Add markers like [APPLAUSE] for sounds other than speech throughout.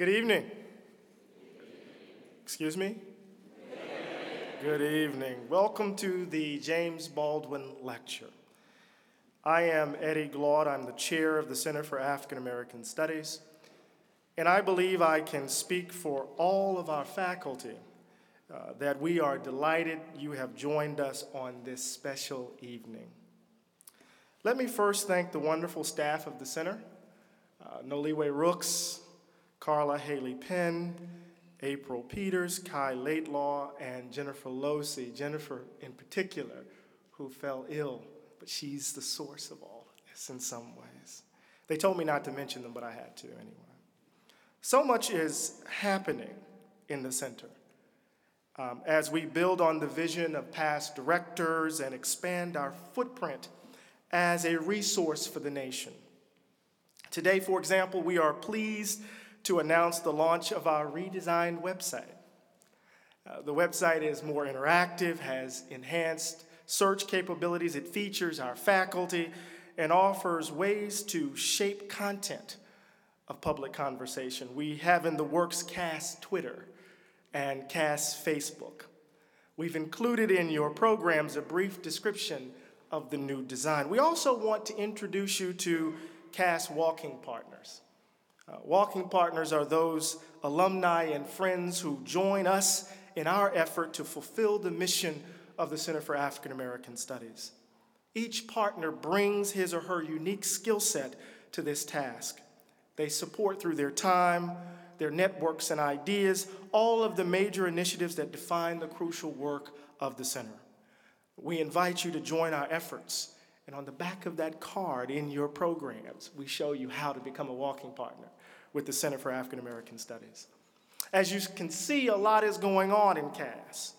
Good evening. Excuse me? Good evening. Welcome to the James Baldwin Lecture. I am Eddie Glaude. I'm the chair of the Center for African American Studies, and I believe I can speak for all of our faculty uh, that we are delighted you have joined us on this special evening. Let me first thank the wonderful staff of the center, uh, Noliwe Rooks, Carla Haley Penn, April Peters, Kai Laidlaw, and Jennifer Losey. Jennifer, in particular, who fell ill, but she's the source of all of this in some ways. They told me not to mention them, but I had to anyway. So much is happening in the center. Um, as we build on the vision of past directors and expand our footprint as a resource for the nation. Today, for example, we are pleased to announce the launch of our redesigned website. Uh, the website is more interactive, has enhanced search capabilities, it features our faculty, and offers ways to shape content of public conversation. We have in the works CAS Twitter and CAS Facebook. We've included in your programs a brief description of the new design. We also want to introduce you to CAS Walking Partners. Uh, walking partners are those alumni and friends who join us in our effort to fulfill the mission of the Center for African American Studies. Each partner brings his or her unique skill set to this task. They support through their time, their networks, and ideas all of the major initiatives that define the crucial work of the center. We invite you to join our efforts. And on the back of that card in your programs, we show you how to become a walking partner with the Center for African American Studies. As you can see, a lot is going on in CAS.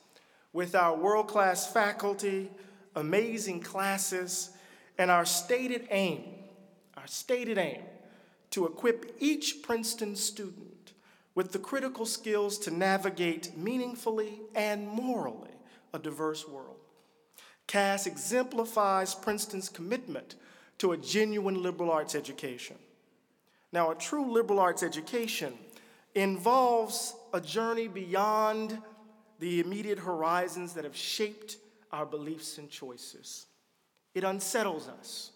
With our world class faculty, amazing classes, and our stated aim, our stated aim to equip each Princeton student with the critical skills to navigate meaningfully and morally a diverse world. CAS exemplifies Princeton's commitment to a genuine liberal arts education. Now, a true liberal arts education involves a journey beyond the immediate horizons that have shaped our beliefs and choices. It unsettles us,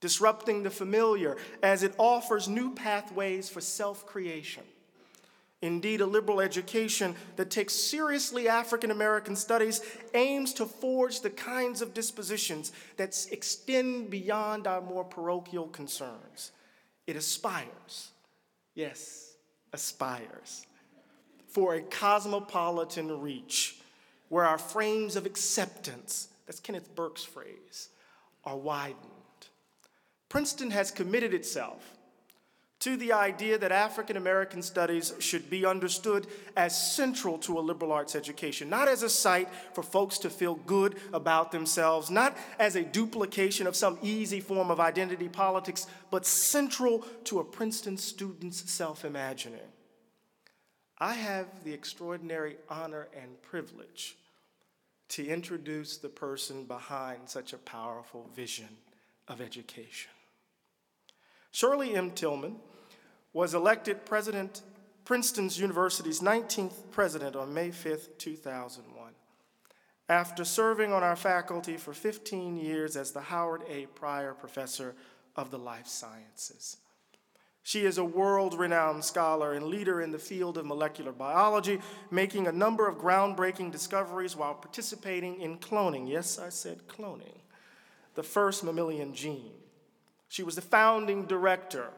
disrupting the familiar as it offers new pathways for self creation. Indeed, a liberal education that takes seriously African American studies aims to forge the kinds of dispositions that extend beyond our more parochial concerns it aspires, yes, aspires, for a cosmopolitan reach where our frames of acceptance, that's Kenneth Burke's phrase, are widened. Princeton has committed itself to the idea that African American studies should be understood as central to a liberal arts education, not as a site for folks to feel good about themselves, not as a duplication of some easy form of identity politics, but central to a Princeton student's self imagining. I have the extraordinary honor and privilege to introduce the person behind such a powerful vision of education. Shirley M. Tilghman was elected president, Princeton University's 19th president on May 5, 2001. After serving on our faculty for 15 years as the Howard A. Prior Professor of the Life Sciences. She is a world renowned scholar and leader in the field of molecular biology, making a number of groundbreaking discoveries while participating in cloning. Yes, I said cloning, the first mammalian gene. She was the founding director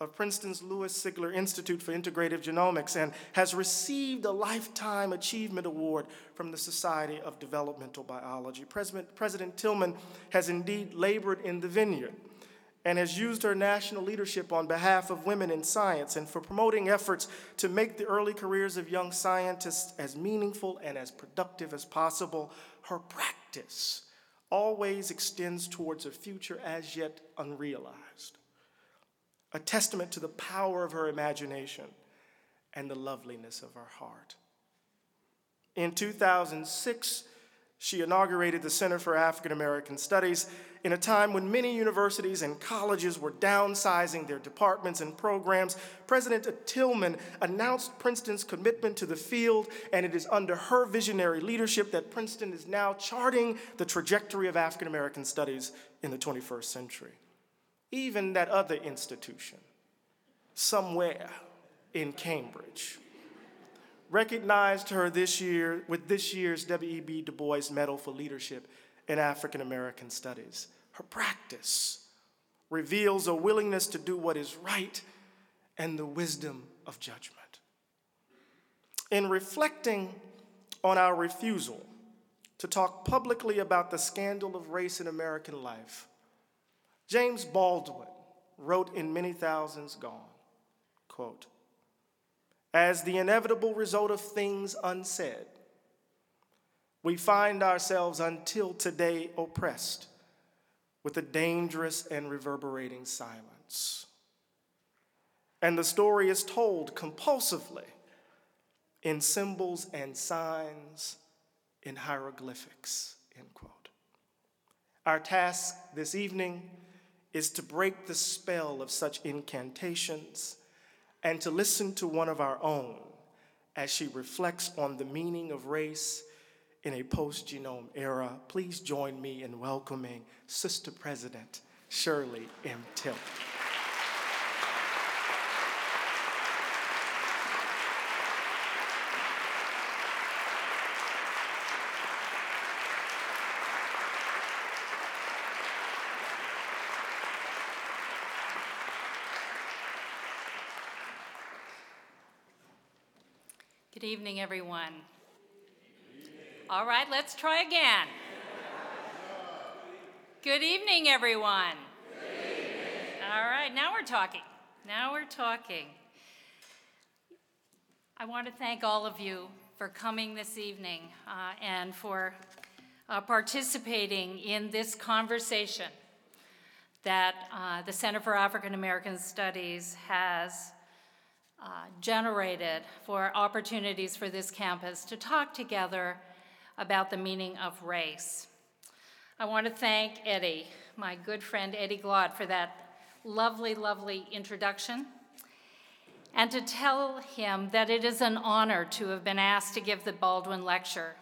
of Princeton's Lewis Sigler Institute for Integrative Genomics and has received a Lifetime Achievement Award from the Society of Developmental Biology. President, President Tilghman has indeed labored in the vineyard and has used her national leadership on behalf of women in science and for promoting efforts to make the early careers of young scientists as meaningful and as productive as possible. Her practice always extends towards a future as yet unrealized, a testament to the power of her imagination and the loveliness of her heart. In 2006, She inaugurated the Center for African American Studies in a time when many universities and colleges were downsizing their departments and programs. President Tilghman announced Princeton's commitment to the field, and it is under her visionary leadership that Princeton is now charting the trajectory of African American studies in the 21st century. Even that other institution, somewhere in Cambridge, recognized her this year with this year's W.E.B. Du Bois Medal for Leadership in African American Studies. Her practice reveals a willingness to do what is right and the wisdom of judgment. In reflecting on our refusal to talk publicly about the scandal of race in American life, James Baldwin wrote in Many Thousands Gone, quote, as the inevitable result of things unsaid. We find ourselves until today oppressed with a dangerous and reverberating silence. And the story is told compulsively in symbols and signs, in hieroglyphics, end quote. Our task this evening is to break the spell of such incantations and to listen to one of our own as she reflects on the meaning of race in a post genome era. Please join me in welcoming Sister President Shirley M. Tilghman. Evening, everyone. All right, let's try again. Good evening, everyone. All right, now we're talking. Now we're talking. I want to thank all of you for coming this evening uh, and for uh, participating in this conversation that uh, the Center for African American Studies has uh, generated for opportunities for this campus to talk together about the meaning of race. I want to thank Eddie, my good friend Eddie Glaude, for that lovely, lovely introduction, and to tell him that it is an honor to have been asked to give the Baldwin Lecture.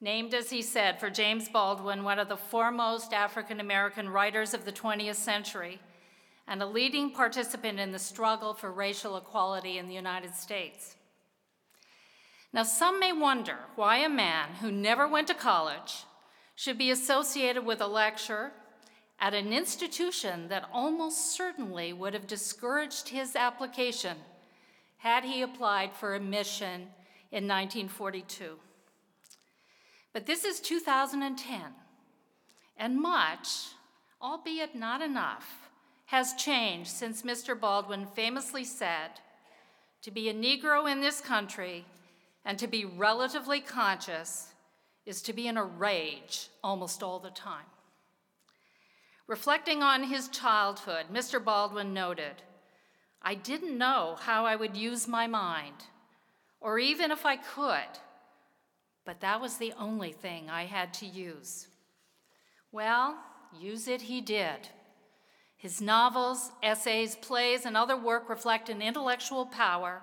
Named, as he said, for James Baldwin, one of the foremost African American writers of the 20th century and a leading participant in the struggle for racial equality in the United States. Now, some may wonder why a man who never went to college should be associated with a lecture at an institution that almost certainly would have discouraged his application had he applied for admission in 1942. But this is 2010, and much, albeit not enough, has changed since Mr. Baldwin famously said, To be a Negro in this country and to be relatively conscious is to be in a rage almost all the time. Reflecting on his childhood, Mr. Baldwin noted, I didn't know how I would use my mind, or even if I could, but that was the only thing I had to use. Well, use it he did. His novels, essays, plays, and other work reflect an intellectual power,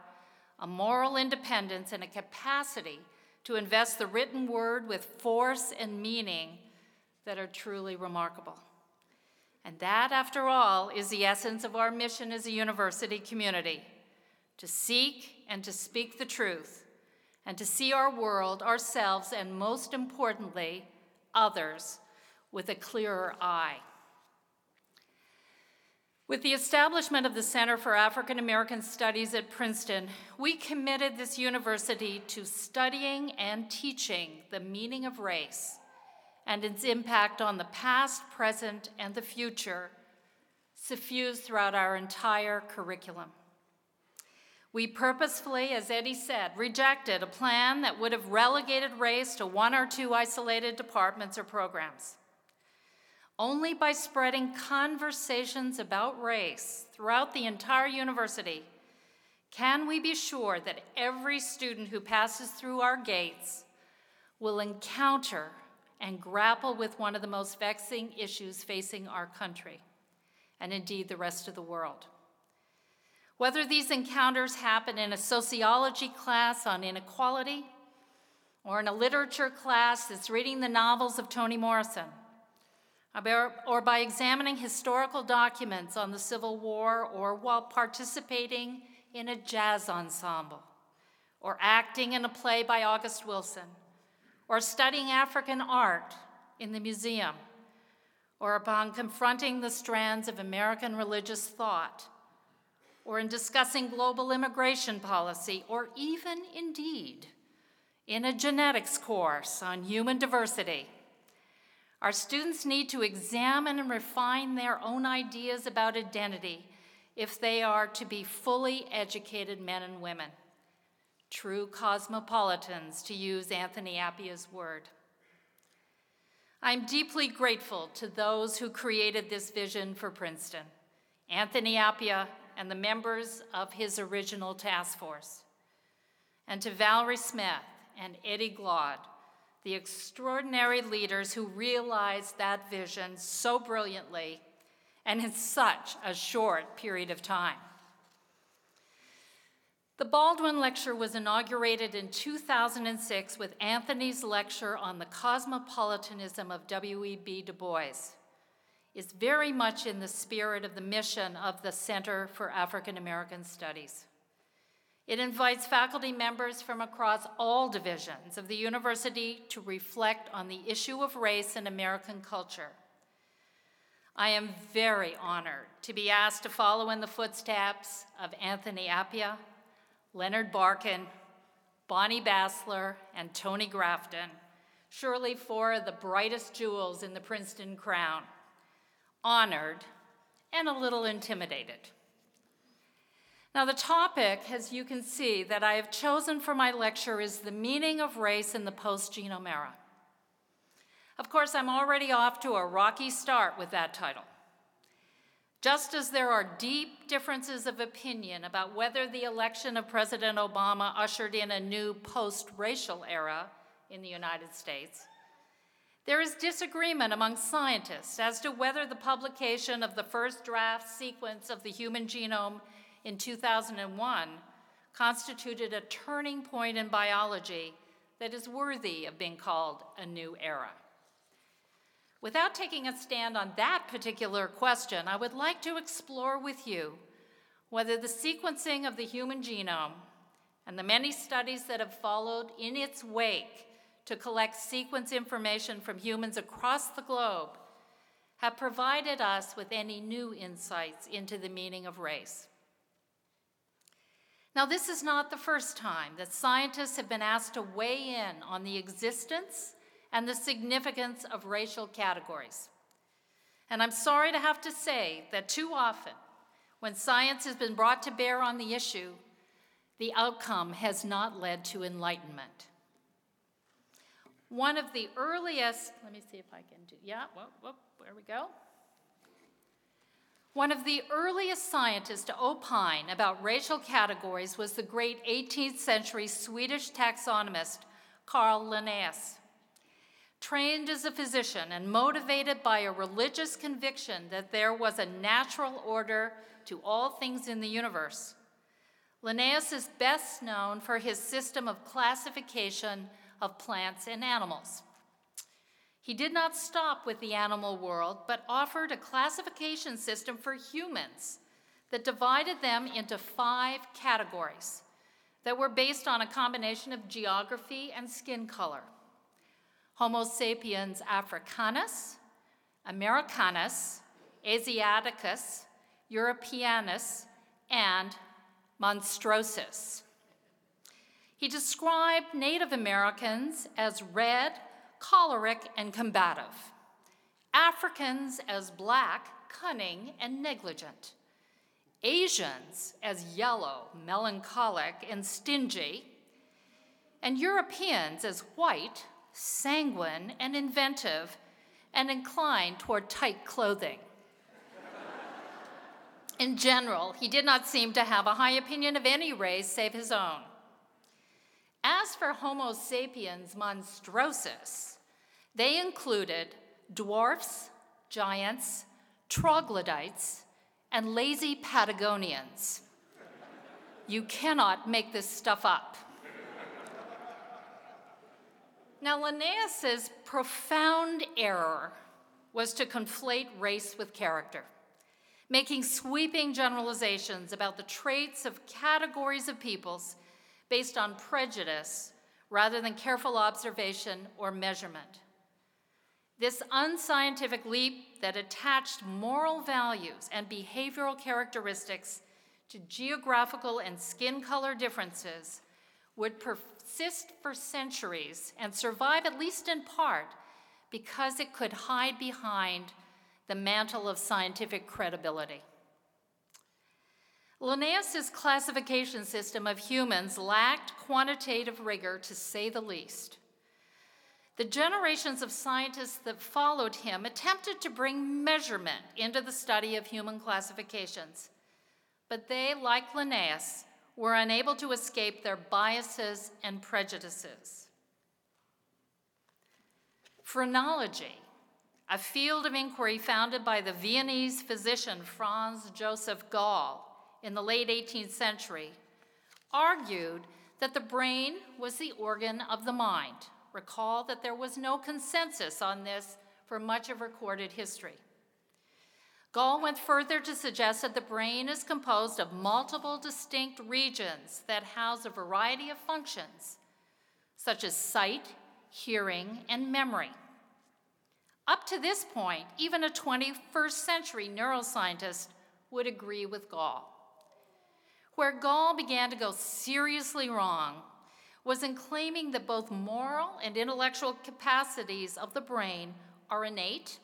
a moral independence, and a capacity to invest the written word with force and meaning that are truly remarkable. And that, after all, is the essence of our mission as a university community to seek and to speak the truth, and to see our world, ourselves, and most importantly, others with a clearer eye. With the establishment of the Center for African American Studies at Princeton, we committed this university to studying and teaching the meaning of race and its impact on the past, present, and the future, suffused throughout our entire curriculum. We purposefully, as Eddie said, rejected a plan that would have relegated race to one or two isolated departments or programs. Only by spreading conversations about race throughout the entire university can we be sure that every student who passes through our gates will encounter and grapple with one of the most vexing issues facing our country, and indeed the rest of the world. Whether these encounters happen in a sociology class on inequality, or in a literature class that's reading the novels of Toni Morrison, Uh, or by examining historical documents on the Civil War, or while participating in a jazz ensemble, or acting in a play by August Wilson, or studying African art in the museum, or upon confronting the strands of American religious thought, or in discussing global immigration policy, or even, indeed, in a genetics course on human diversity. Our students need to examine and refine their own ideas about identity if they are to be fully educated men and women true cosmopolitans, to use Anthony Appiah's word. I'm deeply grateful to those who created this vision for Princeton, Anthony Appiah and the members of his original task force, and to Valerie Smith and Eddie Glaude, the extraordinary leaders who realized that vision so brilliantly and in such a short period of time. The Baldwin Lecture was inaugurated in 2006 with Anthony's lecture on the cosmopolitanism of W.E.B. Du Bois. It's very much in the spirit of the mission of the Center for African American Studies. It invites faculty members from across all divisions of the university to reflect on the issue of race in American culture. I am very honored to be asked to follow in the footsteps of Anthony Appiah, Leonard Barkan, Bonnie Bassler, and Tony Grafton, surely four of the brightest jewels in the Princeton crown. Honored and a little intimidated. Now, the topic, as you can see, that I have chosen for my lecture is the meaning of race in the post genome era. Of course, I'm already off to a rocky start with that title. Just as there are deep differences of opinion about whether the election of President Obama ushered in a new post racial era in the United States, there is disagreement among scientists as to whether the publication of the first draft sequence of the human genome in 2001 constituted a turning point in biology that is worthy of being called a new era. Without taking a stand on that particular question, I would like to explore with you whether the sequencing of the human genome and the many studies that have followed in its wake to collect sequence information from humans across the globe have provided us with any new insights into the meaning of race. Now, this is not the first time that scientists have been asked to weigh in on the existence and the significance of racial categories. And I'm sorry to have to say that too often, when science has been brought to bear on the issue, the outcome has not led to enlightenment. One of the earliest, let me see if I can do, yeah, whoop, whoop, there we go. One of the earliest scientists to opine about racial categories was the great 18th century Swedish taxonomist Carl Linnaeus. Trained as a physician and motivated by a religious conviction that there was a natural order to all things in the universe, Linnaeus is best known for his system of classification of plants and animals. He did not stop with the animal world, but offered a classification system for humans that divided them into five categories that were based on a combination of geography and skin color. Homo sapiens africanus, americanus, asiaticus, europeanus, and monstrosus. He described Native Americans as red, choleric, and combative, Africans as black, cunning, and negligent, Asians as yellow, melancholic, and stingy, and Europeans as white, sanguine, and inventive, and inclined toward tight clothing. In general, he did not seem to have a high opinion of any race save his own. As for Homo sapiens monstrosus, They included dwarfs, giants, troglodytes, and lazy Patagonians. You cannot make this stuff up. Now, Linnaeus's profound error was to conflate race with character, making sweeping generalizations about the traits of categories of peoples based on prejudice rather than careful observation or measurement. This unscientific leap that attached moral values and behavioral characteristics to geographical and skin color differences would persist for centuries and survive, at least in part, because it could hide behind the mantle of scientific credibility. Linnaeus's classification system of humans lacked quantitative rigor, to say the least. The generations of scientists that followed him attempted to bring measurement into the study of human classifications, but they, like Linnaeus, were unable to escape their biases and prejudices. Phrenology, a field of inquiry founded by the Viennese physician Franz Joseph Gall in the late 18th century, argued that the brain was the organ of the mind. Recall that there was no consensus on this for much of recorded history. Gall went further to suggest that the brain is composed of multiple distinct regions that house a variety of functions, such as sight, hearing, and memory. Up to this point, even a 21st century neuroscientist would agree with Gall. Where Gall began to go seriously wrong was in claiming that both moral and intellectual capacities of the brain are innate,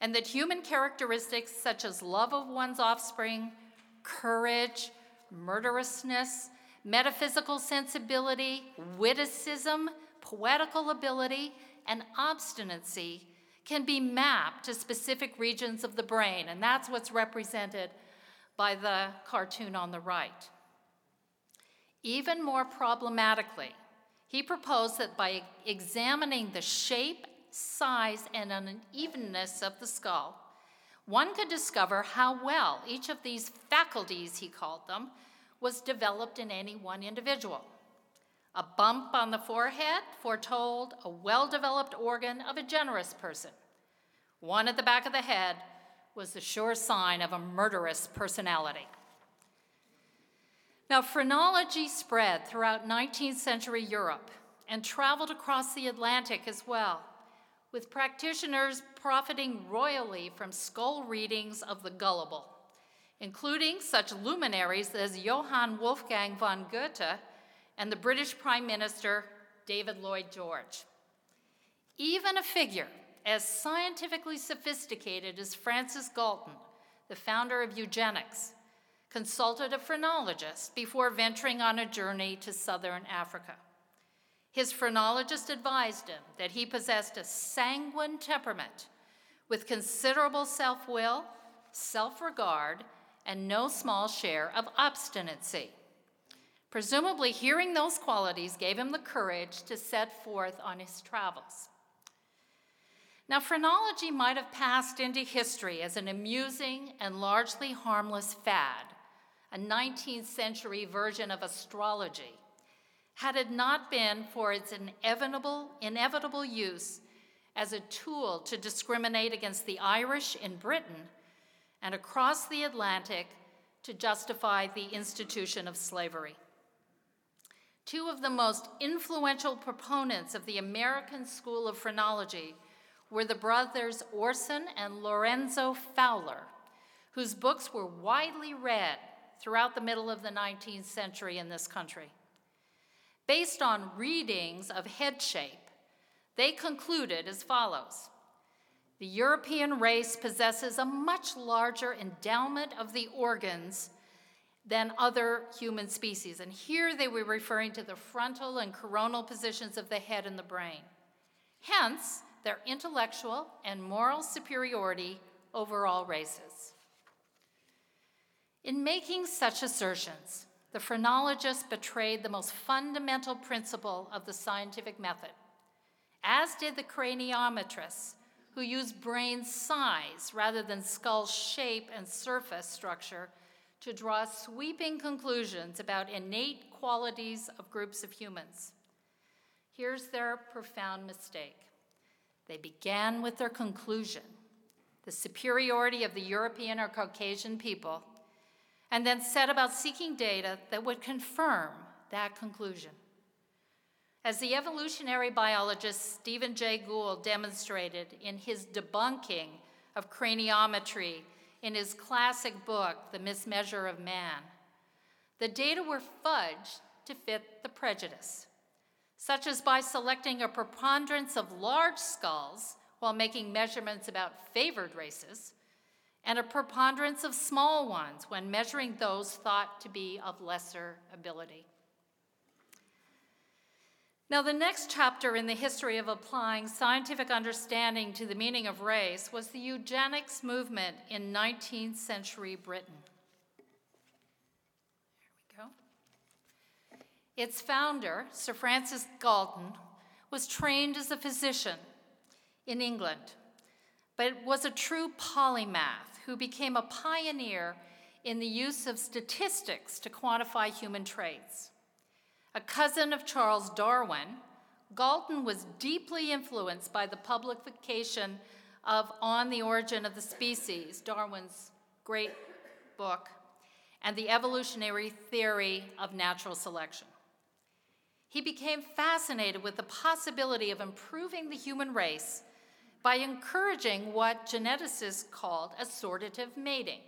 and that human characteristics such as love of one's offspring, courage, murderousness, metaphysical sensibility, witticism, poetical ability, and obstinacy can be mapped to specific regions of the brain, and that's what's represented by the cartoon on the right. Even more problematically, he proposed that by examining the shape, size, and unevenness of the skull, one could discover how well each of these faculties, he called them, was developed in any one individual. A bump on the forehead foretold a well developed organ of a generous person. One at the back of the head was the sure sign of a murderous personality. Now, phrenology spread throughout 19th century Europe and traveled across the Atlantic as well, with practitioners profiting royally from skull readings of the gullible, including such luminaries as Johann Wolfgang von Goethe and the British Prime Minister David Lloyd George. Even a figure as scientifically sophisticated as Francis Galton, the founder of eugenics, consulted a phrenologist before venturing on a journey to southern Africa. His phrenologist advised him that he possessed a sanguine temperament with considerable self will, self regard, and no small share of obstinacy. Presumably, hearing those qualities gave him the courage to set forth on his travels. Now, phrenology might have passed into history as an amusing and largely harmless fad, a 19th century version of astrology, had it not been for its inevitable, inevitable use as a tool to discriminate against the Irish in Britain and across the Atlantic to justify the institution of slavery. Two of the most influential proponents of the American School of Phrenology were the brothers Orson and Lorenzo Fowler, whose books were widely read throughout the middle of the 19th century in this country. Based on readings of head shape, they concluded as follows The European race possesses a much larger endowment of the organs than other human species. And here they were referring to the frontal and coronal positions of the head and the brain. Hence, their intellectual and moral superiority over all races. In making such assertions, the phrenologists betrayed the most fundamental principle of the scientific method as did the craniometrists, who used brain size rather than skull shape and surface structure to draw sweeping conclusions about innate qualities of groups of humans. Here's their profound mistake. They began with their conclusion, the superiority of the European or Caucasian people, and then set about seeking data that would confirm that conclusion. As the evolutionary biologist Stephen Jay Gould demonstrated in his debunking of craniometry in his classic book, The Mismeasure of Man, the data were fudged to fit the prejudice, such as by selecting a preponderance of large skulls while making measurements about favored races, and a preponderance of small ones when measuring those thought to be of lesser ability. Now, the next chapter in the history of applying scientific understanding to the meaning of race was the eugenics movement in 19th century Britain. There we go. Its founder, Sir Francis Galton, was trained as a physician in England, but was a true polymath who became a pioneer in the use of statistics to quantify human traits. A cousin of Charles Darwin, Galton was deeply influenced by the publication of On the Origin of the Species, Darwin's great book, and the evolutionary theory of natural selection. He became fascinated with the possibility of improving the human race by encouraging what geneticists called assortative mating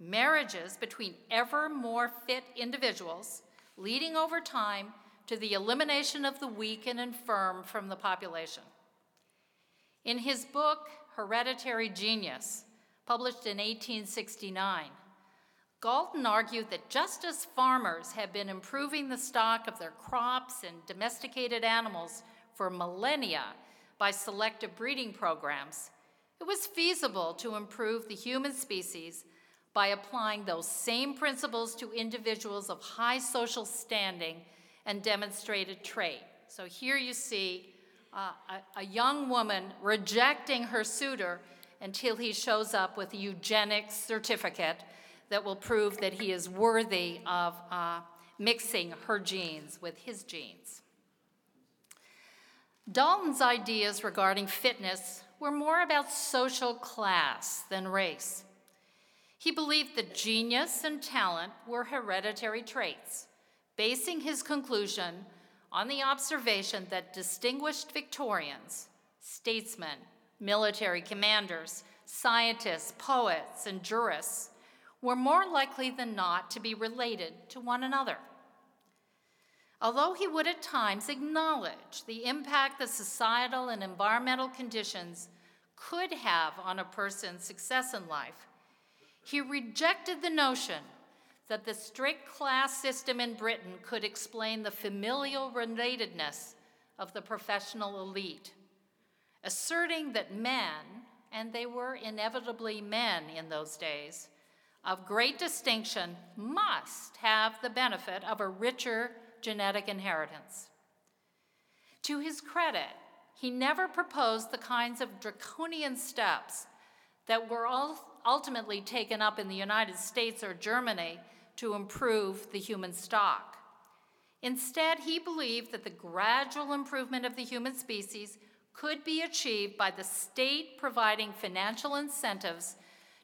marriages between ever more fit individuals leading over time to the elimination of the weak and infirm from the population. In his book, Hereditary Genius, published in 1869, Galton argued that just as farmers have been improving the stock of their crops and domesticated animals for millennia by selective breeding programs, it was feasible to improve the human species by applying those same principles to individuals of high social standing and demonstrated trait. So here you see uh, a, a, young woman rejecting her suitor until he shows up with a eugenics certificate that will prove that he is worthy of uh, mixing her genes with his genes. Galton's ideas regarding fitness were more about social class than race. He believed that genius and talent were hereditary traits, basing his conclusion on the observation that distinguished Victorians, statesmen, military commanders, scientists, poets, and jurists were more likely than not to be related to one another. Although he would at times acknowledge the impact that societal and environmental conditions could have on a person's success in life, he rejected the notion that the strict class system in Britain could explain the familial relatedness of the professional elite, asserting that men, and they were inevitably men in those days, of great distinction must have the benefit of a richer genetic inheritance. To his credit, he never proposed the kinds of draconian steps that were ultimately taken up in the United States or Germany to improve the human stock. Instead, he believed that the gradual improvement of the human species could be achieved by the state providing financial incentives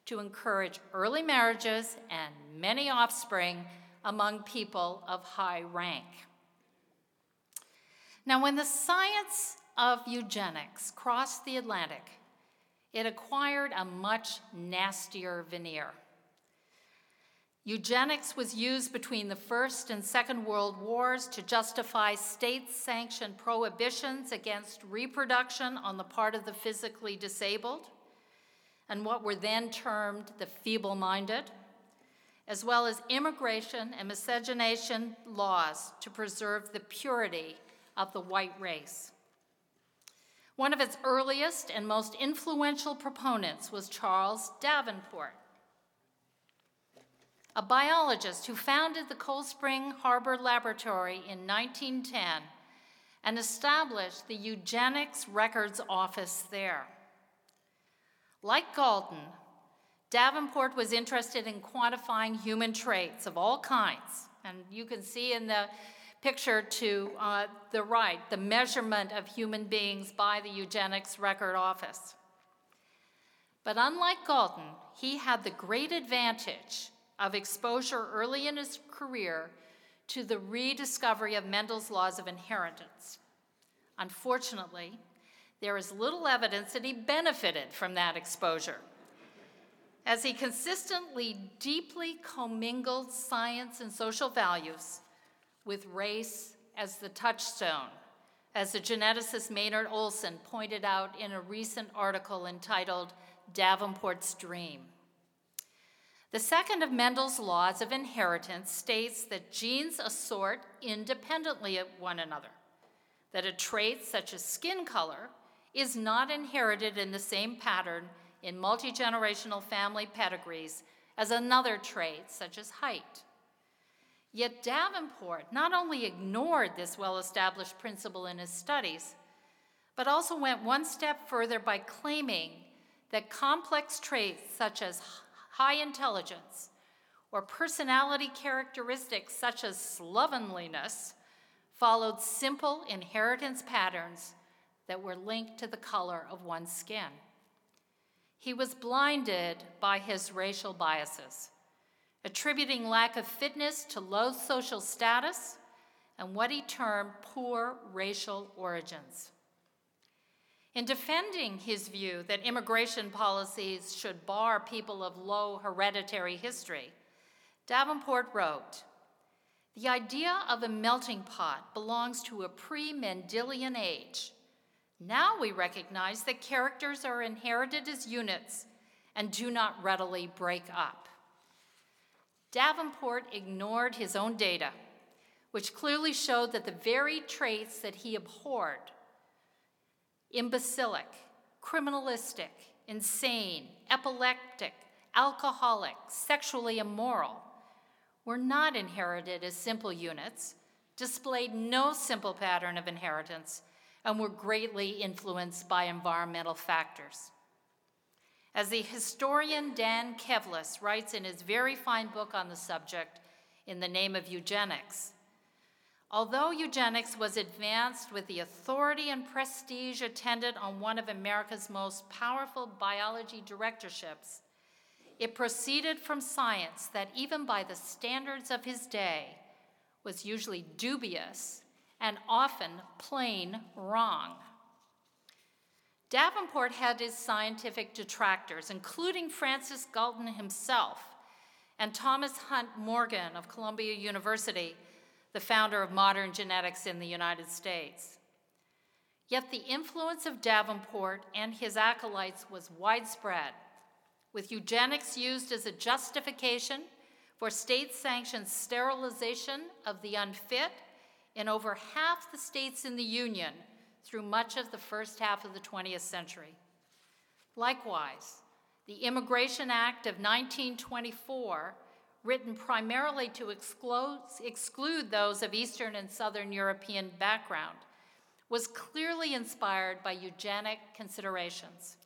to encourage early marriages and many offspring among people of high rank. Now, when the science of eugenics crossed the Atlantic, it acquired a much nastier veneer. Eugenics was used between the First and Second World Wars to justify state sanctioned prohibitions against reproduction on the part of the physically disabled and what were then termed the feeble minded, as well as immigration and miscegenation laws to preserve the purity of the white race. One of its earliest and most influential proponents was Charles Davenport, a biologist who founded the Cold Spring Harbor Laboratory in 1910 and established the Eugenics Records Office there. Like Galton, Davenport was interested in quantifying human traits of all kinds. And you can see in the picture to uh, the right the measurement of human beings by the Eugenics Record Office. But unlike Galton, he had the great advantage of exposure early in his career to the rediscovery of Mendel's laws of inheritance. Unfortunately, there is little evidence that he benefited from that exposure, as he consistently deeply commingled science and social values with race as the touchstone, as the geneticist Maynard Olson pointed out in a recent article entitled Davenport's Dream. The second of Mendel's laws of inheritance states that genes assort independently of one another, that a trait such as skin color is not inherited in the same pattern in multi generational family pedigrees as another trait such as height. Yet Davenport not only ignored this well established principle in his studies, but also went one step further by claiming that complex traits such as high intelligence or personality characteristics such as slovenliness followed simple inheritance patterns that were linked to the color of one's skin. He was blinded by his racial biases, attributing lack of fitness to low social status and what he termed poor racial origins. In defending his view that immigration policies should bar people of low hereditary history, Davenport wrote The idea of a melting pot belongs to a pre Mendelian age now we recognize that characters are inherited as units and do not readily break up. Davenport ignored his own data, which clearly showed that the very traits that he abhorred imbecilic, criminalistic, insane, epileptic, alcoholic, sexually immoral were not inherited as simple units, displayed no simple pattern of inheritance, and were greatly influenced by environmental factors. As the historian Dan Kevles writes in his very fine book on the subject, In the Name of Eugenics, although eugenics was advanced with the authority and prestige attendant on one of America's most powerful biology directorships, it proceeded from science that, even by the standards of his day, was usually dubious and often plain wrong. Davenport had his scientific detractors, including Francis Galton himself and Thomas Hunt Morgan of Columbia University, the founder of modern genetics in the United States. Yet the influence of Davenport and his acolytes was widespread, with eugenics used as a justification for state sanctioned sterilization of the unfit in over half the states in the Union through much of the first half of the 20th century. Likewise, the Immigration Act of 1924, written primarily to exclude, those of Eastern and Southern European background, was clearly inspired by eugenic considerations.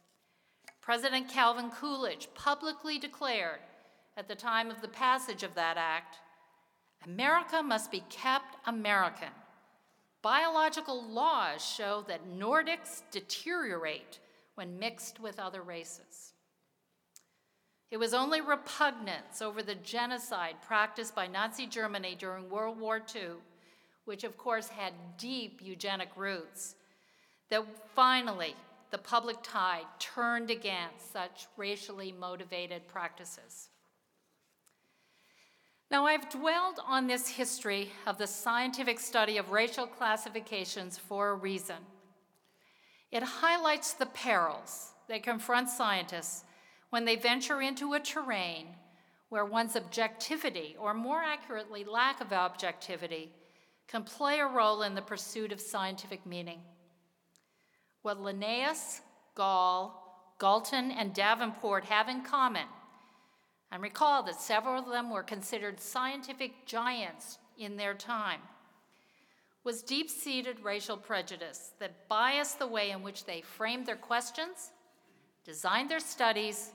President Calvin Coolidge publicly declared at the time of the passage of that act America must be kept American. Biological laws show that Nordics deteriorate when mixed with other races. It was only repugnance over the genocide practiced by Nazi Germany during World War II, which of course had deep eugenic roots, that finally the public tide turned against such racially motivated practices. Now, I've dwelled on this history of the scientific study of racial classifications for a reason. It highlights the perils that confront scientists when they venture into a terrain where one's objectivity, or more accurately, lack of objectivity, can play a role in the pursuit of scientific meaning. What Linnaeus, Gall, Galton, and Davenport have in common and recall that several of them were considered scientific giants in their time, was deep seated racial prejudice that biased the way in which they framed their questions, designed their studies,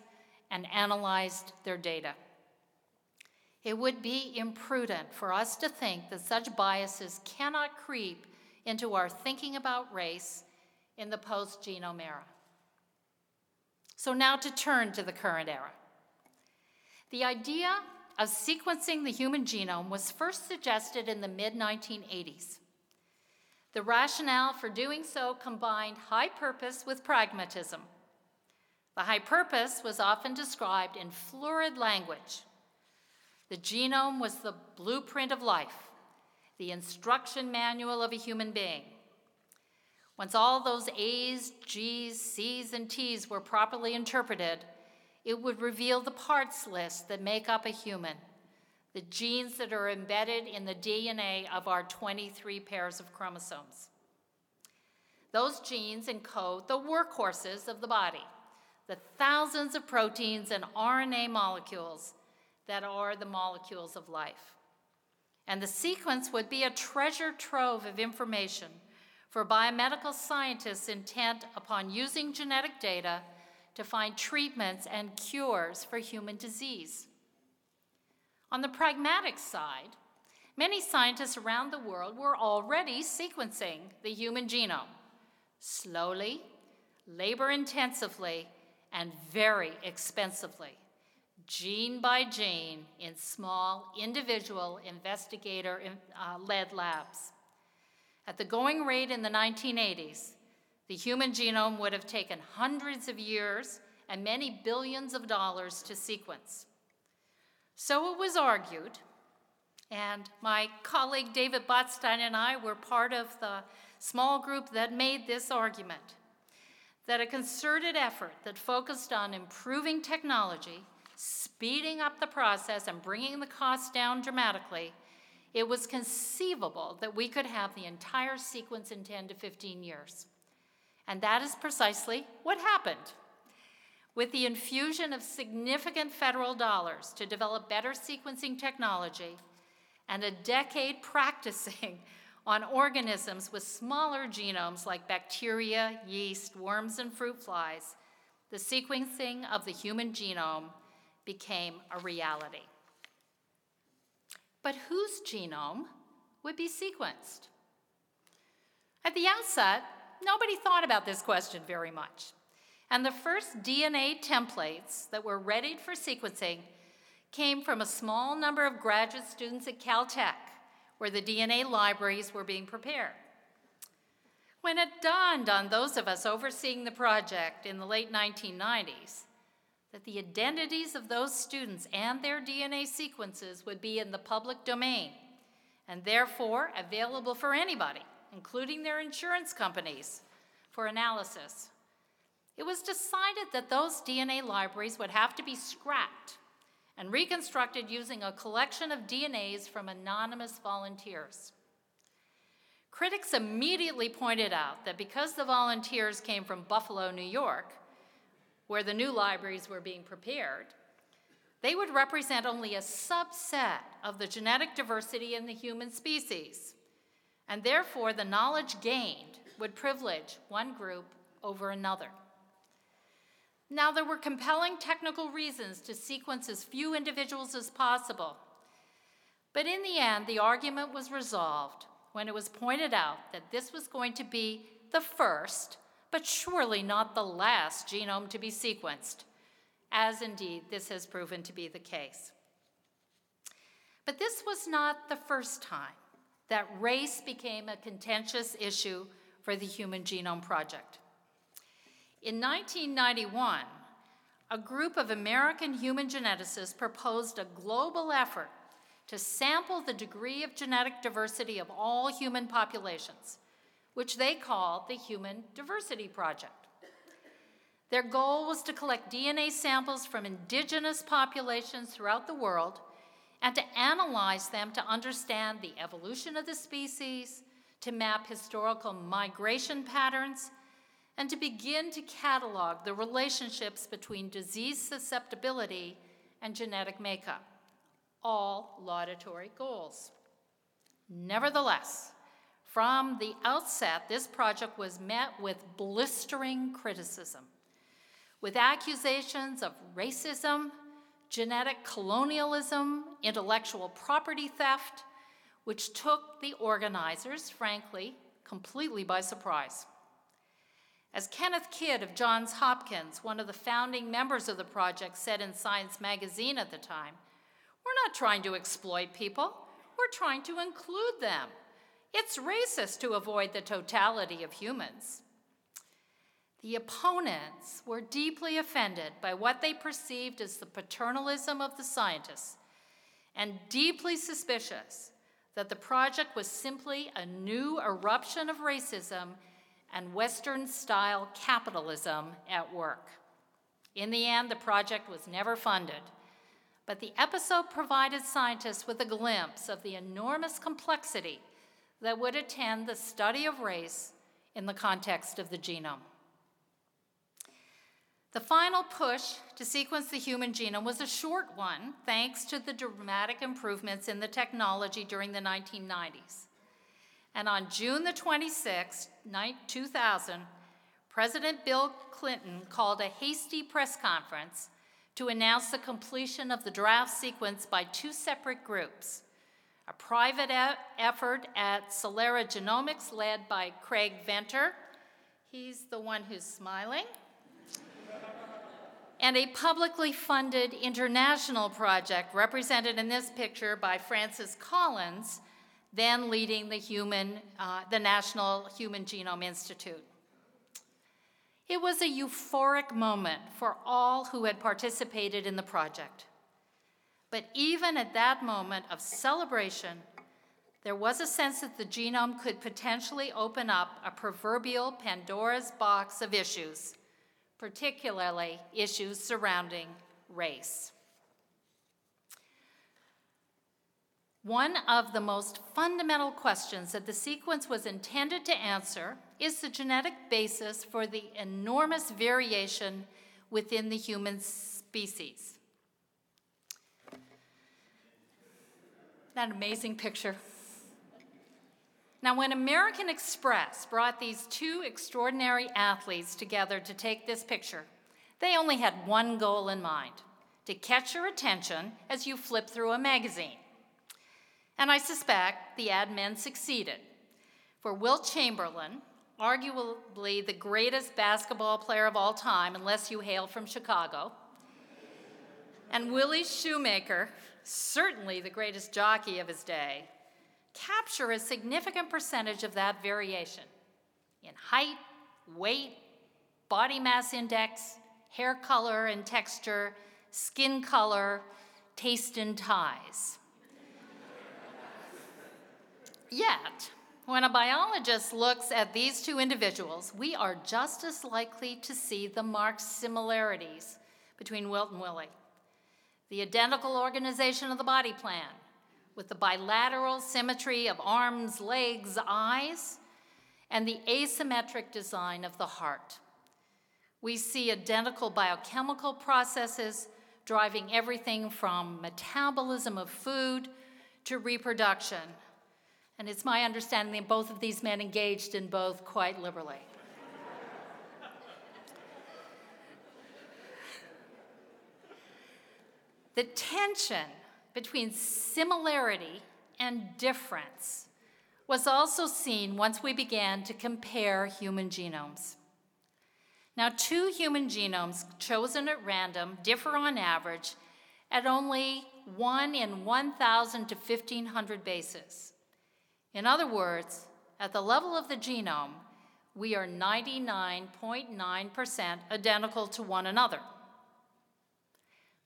and analyzed their data. It would be imprudent for us to think that such biases cannot creep into our thinking about race in the post genome era. So, now to turn to the current era. The idea of sequencing the human genome was first suggested in the mid 1980s. The rationale for doing so combined high purpose with pragmatism. The high purpose was often described in florid language. The genome was the blueprint of life, the instruction manual of a human being. Once all those A's, G's, C's, and T's were properly interpreted, it would reveal the parts list that make up a human, the genes that are embedded in the DNA of our 23 pairs of chromosomes. Those genes encode the workhorses of the body, the thousands of proteins and RNA molecules that are the molecules of life. And the sequence would be a treasure trove of information for biomedical scientists intent upon using genetic data to find treatments and cures for human disease. On the pragmatic side, many scientists around the world were already sequencing the human genome, slowly, labor intensively, and very expensively, gene by gene, in small, individual, investigator uh, led labs. At the going rate in the 1980s, the human genome would have taken hundreds of years and many billions of dollars to sequence. So it was argued, and my colleague David Botstein and I were part of the small group that made this argument that a concerted effort that focused on improving technology, speeding up the process, and bringing the cost down dramatically, it was conceivable that we could have the entire sequence in 10 to 15 years. And that is precisely what happened. With the infusion of significant federal dollars to develop better sequencing technology and a decade [LAUGHS] practicing on organisms with smaller genomes like bacteria, yeast, worms, and fruit flies, the sequencing of the human genome became a reality. But whose genome would be sequenced? At the outset, nobody thought about this question very much. And the first DNA templates that were readied for sequencing came from a small number of graduate students at Caltech, where the DNA libraries were being prepared. When it dawned on those of us overseeing the project in the late 1990s that the identities of those students and their DNA sequences would be in the public domain and therefore available for anybody including their insurance companies, for analysis. It was decided that those DNA libraries would have to be scrapped and reconstructed using a collection of DNAs from anonymous volunteers. Critics immediately pointed out that because the volunteers came from Buffalo, New York, where the new libraries were being prepared, they would represent only a subset of the genetic diversity in the human species and therefore the knowledge gained would privilege one group over another. Now, there were compelling technical reasons to sequence as few individuals as possible, but in the end, the argument was resolved when it was pointed out that this was going to be the first, but surely not the last genome to be sequenced, as indeed this has proven to be the case. But this was not the first time that race became a contentious issue for the Human Genome Project. In 1991, a group of American human geneticists proposed a global effort to sample the degree of genetic diversity of all human populations, which they called the Human Diversity Project. Their goal was to collect DNA samples from indigenous populations throughout the world and to analyze them to understand the evolution of the species, to map historical migration patterns, and to begin to catalog the relationships between disease susceptibility and genetic makeup. All laudatory goals. Nevertheless, From the outset, this project was met with blistering criticism, with accusations of racism, genetic colonialism, intellectual property theft, which took the organizers, frankly, completely by surprise. As Kenneth Kidd of Johns Hopkins, one of the founding members of the project, said in Science magazine at the time, we're not trying to exploit people, we're trying to include them. It's racist to avoid the totality of humans. The opponents were deeply offended by what they perceived as the paternalism of the scientists and deeply suspicious that the project was simply a new eruption of racism and Western style capitalism at work. In the end, the project was never funded, but the episode provided scientists with a glimpse of the enormous complexity that would attend the study of race in the context of the genome. The final push to sequence the human genome was a short one, thanks to the dramatic improvements in the technology during the 1990s. And on June the 26th, 2000, President Bill Clinton called a hasty press conference to announce the completion of the draft sequence by two separate groups a private e effort at Celera Genomics led by Craig Venter. He's the one who's smiling. And a publicly funded international project represented in this picture by Francis Collins, then leading the, human, uh, the National Human Genome Institute. It was a euphoric moment for all who had participated in the project. But even at that moment of celebration, there was a sense that the genome could potentially open up a proverbial Pandora's box of issues, particularly issues surrounding race. One of the most fundamental questions that the sequence was intended to answer is the genetic basis for the enormous variation within the human species. That amazing picture. Now, when American Express brought these two extraordinary athletes together to take this picture, they only had one goal in mind to catch your attention as you flip through a magazine. And I suspect the ad men succeeded. For Wilt Chamberlain, arguably the greatest basketball player of all time, unless you hail from Chicago, and Willie Shoemaker, certainly the greatest jockey of his day, capture a significant percentage of that variation in height, weight, body mass index, hair color and texture, skin color, taste and ties. Yet, when a biologist looks at these two individuals, we are just as likely to see the marked similarities between Wilt and Willie the identical organization of the body plan, with the bilateral symmetry of arms, legs, eyes, and the asymmetric design of the heart. We see identical biochemical processes driving everything from metabolism of food to reproduction. And it's my understanding that both of these men engaged in both quite liberally. [LAUGHS] The tension between similarity and difference was also seen once we began to compare human genomes. Now, two human genomes chosen at random differ on average at only 1 in 1,000 to 1,500 bases. In other words, at the level of the genome, we are 99.9% identical to one another.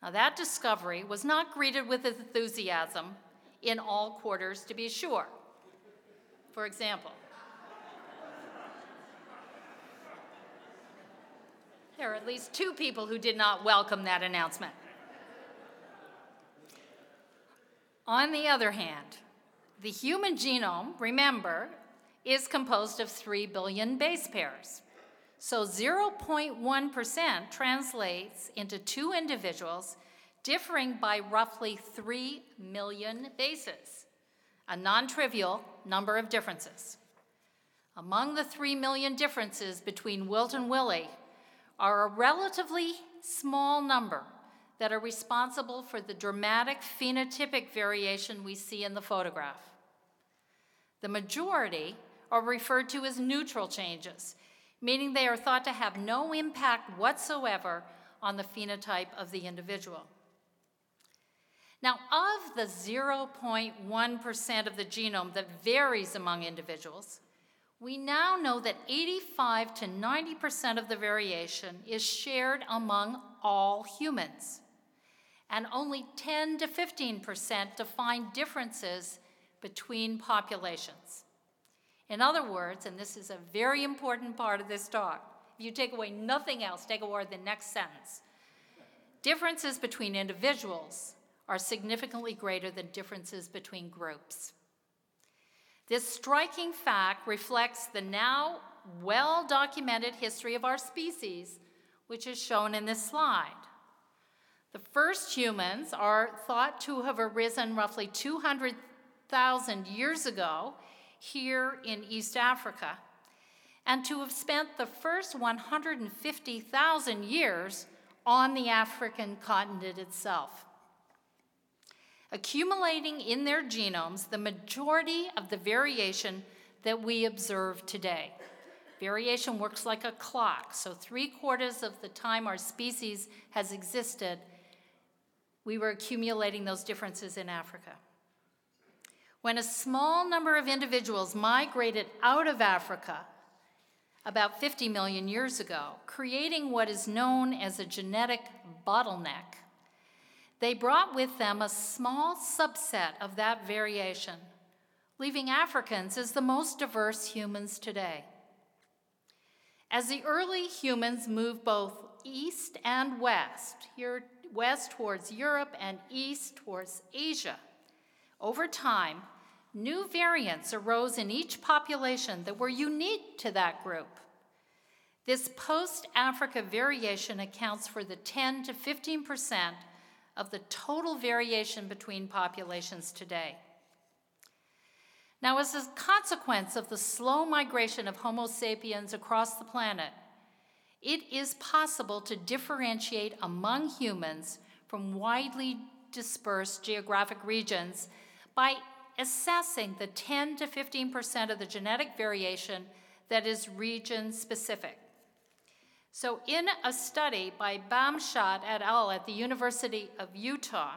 Now, that discovery was not greeted with enthusiasm in all quarters, to be sure. For example, there are at least two people who did not welcome that announcement. On the other hand, the human genome, remember, is composed of 3 billion base pairs. So 0.1% translates into two individuals differing by roughly 3 million bases, a non trivial number of differences. among the 3 million differences between Wilt and Willie are a relatively small number that are responsible for the dramatic phenotypic variation we see in the photograph. The majority are referred to as neutral changes, meaning they are thought to have no impact whatsoever on the phenotype of the individual. Now, of the 0.1% of the genome that varies among individuals, we now know that 85 to 90% of the variation is shared among all humans, and only 10 to 15% define differences between populations. In other words, and this is a very important part of this talk, if you take away nothing else, take away the next sentence. Differences between individuals are significantly greater than differences between groups. This striking fact reflects the now well documented history of our species, which is shown in this slide. The first humans are thought to have arisen roughly 200,000 years ago here in East Africa, and to have spent the first 150,000 years on the African continent itself accumulating in their genomes the majority of the variation that we observe today. Variation works like a clock, so three quarters of the time our species has existed, we were accumulating those differences in Africa. When a small number of individuals migrated out of Africa about 50 million years ago, creating what is known as a genetic bottleneck, they brought with them a small subset of that variation, leaving Africans as the most diverse humans today. As the early humans moved both east and west, here west towards Europe and east towards Asia, over time, new variants arose in each population that were unique to that group. This post Africa variation accounts for the 10 to 15 percent of the total variation between populations today. Now, as a consequence of the slow migration of Homo sapiens across the planet, it is possible to differentiate among humans from widely dispersed geographic regions by assessing the 10 to 15% of the genetic variation that is region specific. So, in a study by Bamshad et al. at the University of Utah,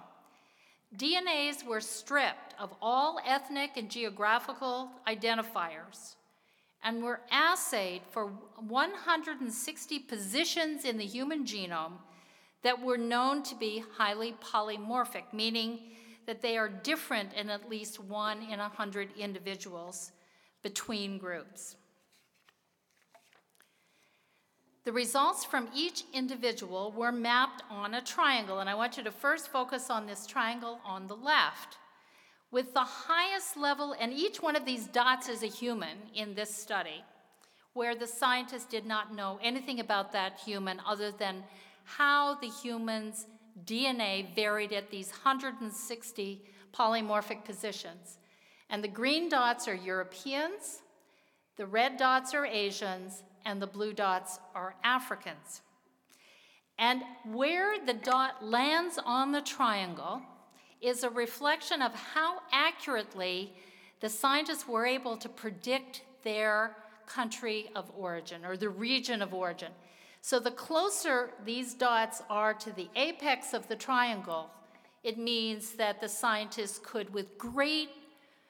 DNAs were stripped of all ethnic and geographical identifiers and were assayed for 160 positions in the human genome that were known to be highly polymorphic, meaning that they are different in at least one in a hundred individuals between groups. The results from each individual were mapped on a triangle, and I want you to first focus on this triangle on the left. With the highest level, and each one of these dots is a human in this study, where the scientists did not know anything about that human other than how the human's DNA varied at these 160 polymorphic positions. And the green dots are Europeans, the red dots are Asians, and the blue dots are Africans. And where the dot lands on the triangle is a reflection of how accurately the scientists were able to predict their country of origin or the region of origin. So the closer these dots are to the apex of the triangle, it means that the scientists could, with great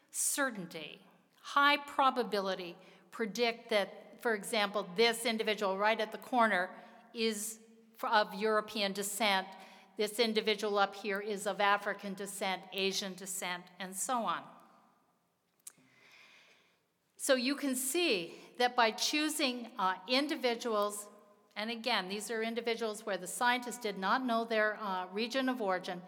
certainty, high probability, predict that for example, this individual right at the corner is of European descent. This individual up here is of African descent, Asian descent, and so on. So you can see that by choosing uh, individuals, and again, these are individuals where the scientists did not know their uh, region of origin,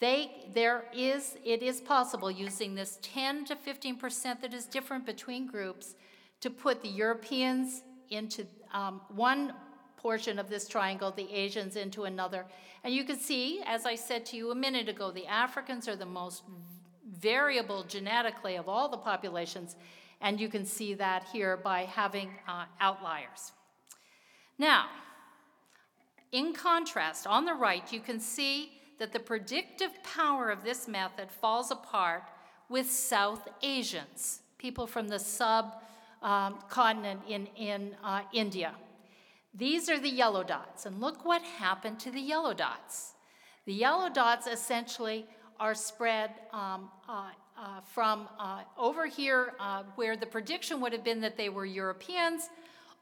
they, there is, it is possible using this 10 to 15% that is different between groups to put the Europeans into um, one portion of this triangle, the Asians into another. And you can see, as I said to you a minute ago, the Africans are the most variable genetically of all the populations, And you can see that here by having uh, outliers. Now, in contrast, on the right, you can see that the predictive power of this method falls apart with South Asians, people from the subcontinent um, in, in uh, India. These are the yellow dots, and look what happened to the yellow dots. The yellow dots essentially are spread um, uh, uh, from uh, over here, uh, where the prediction would have been that they were Europeans,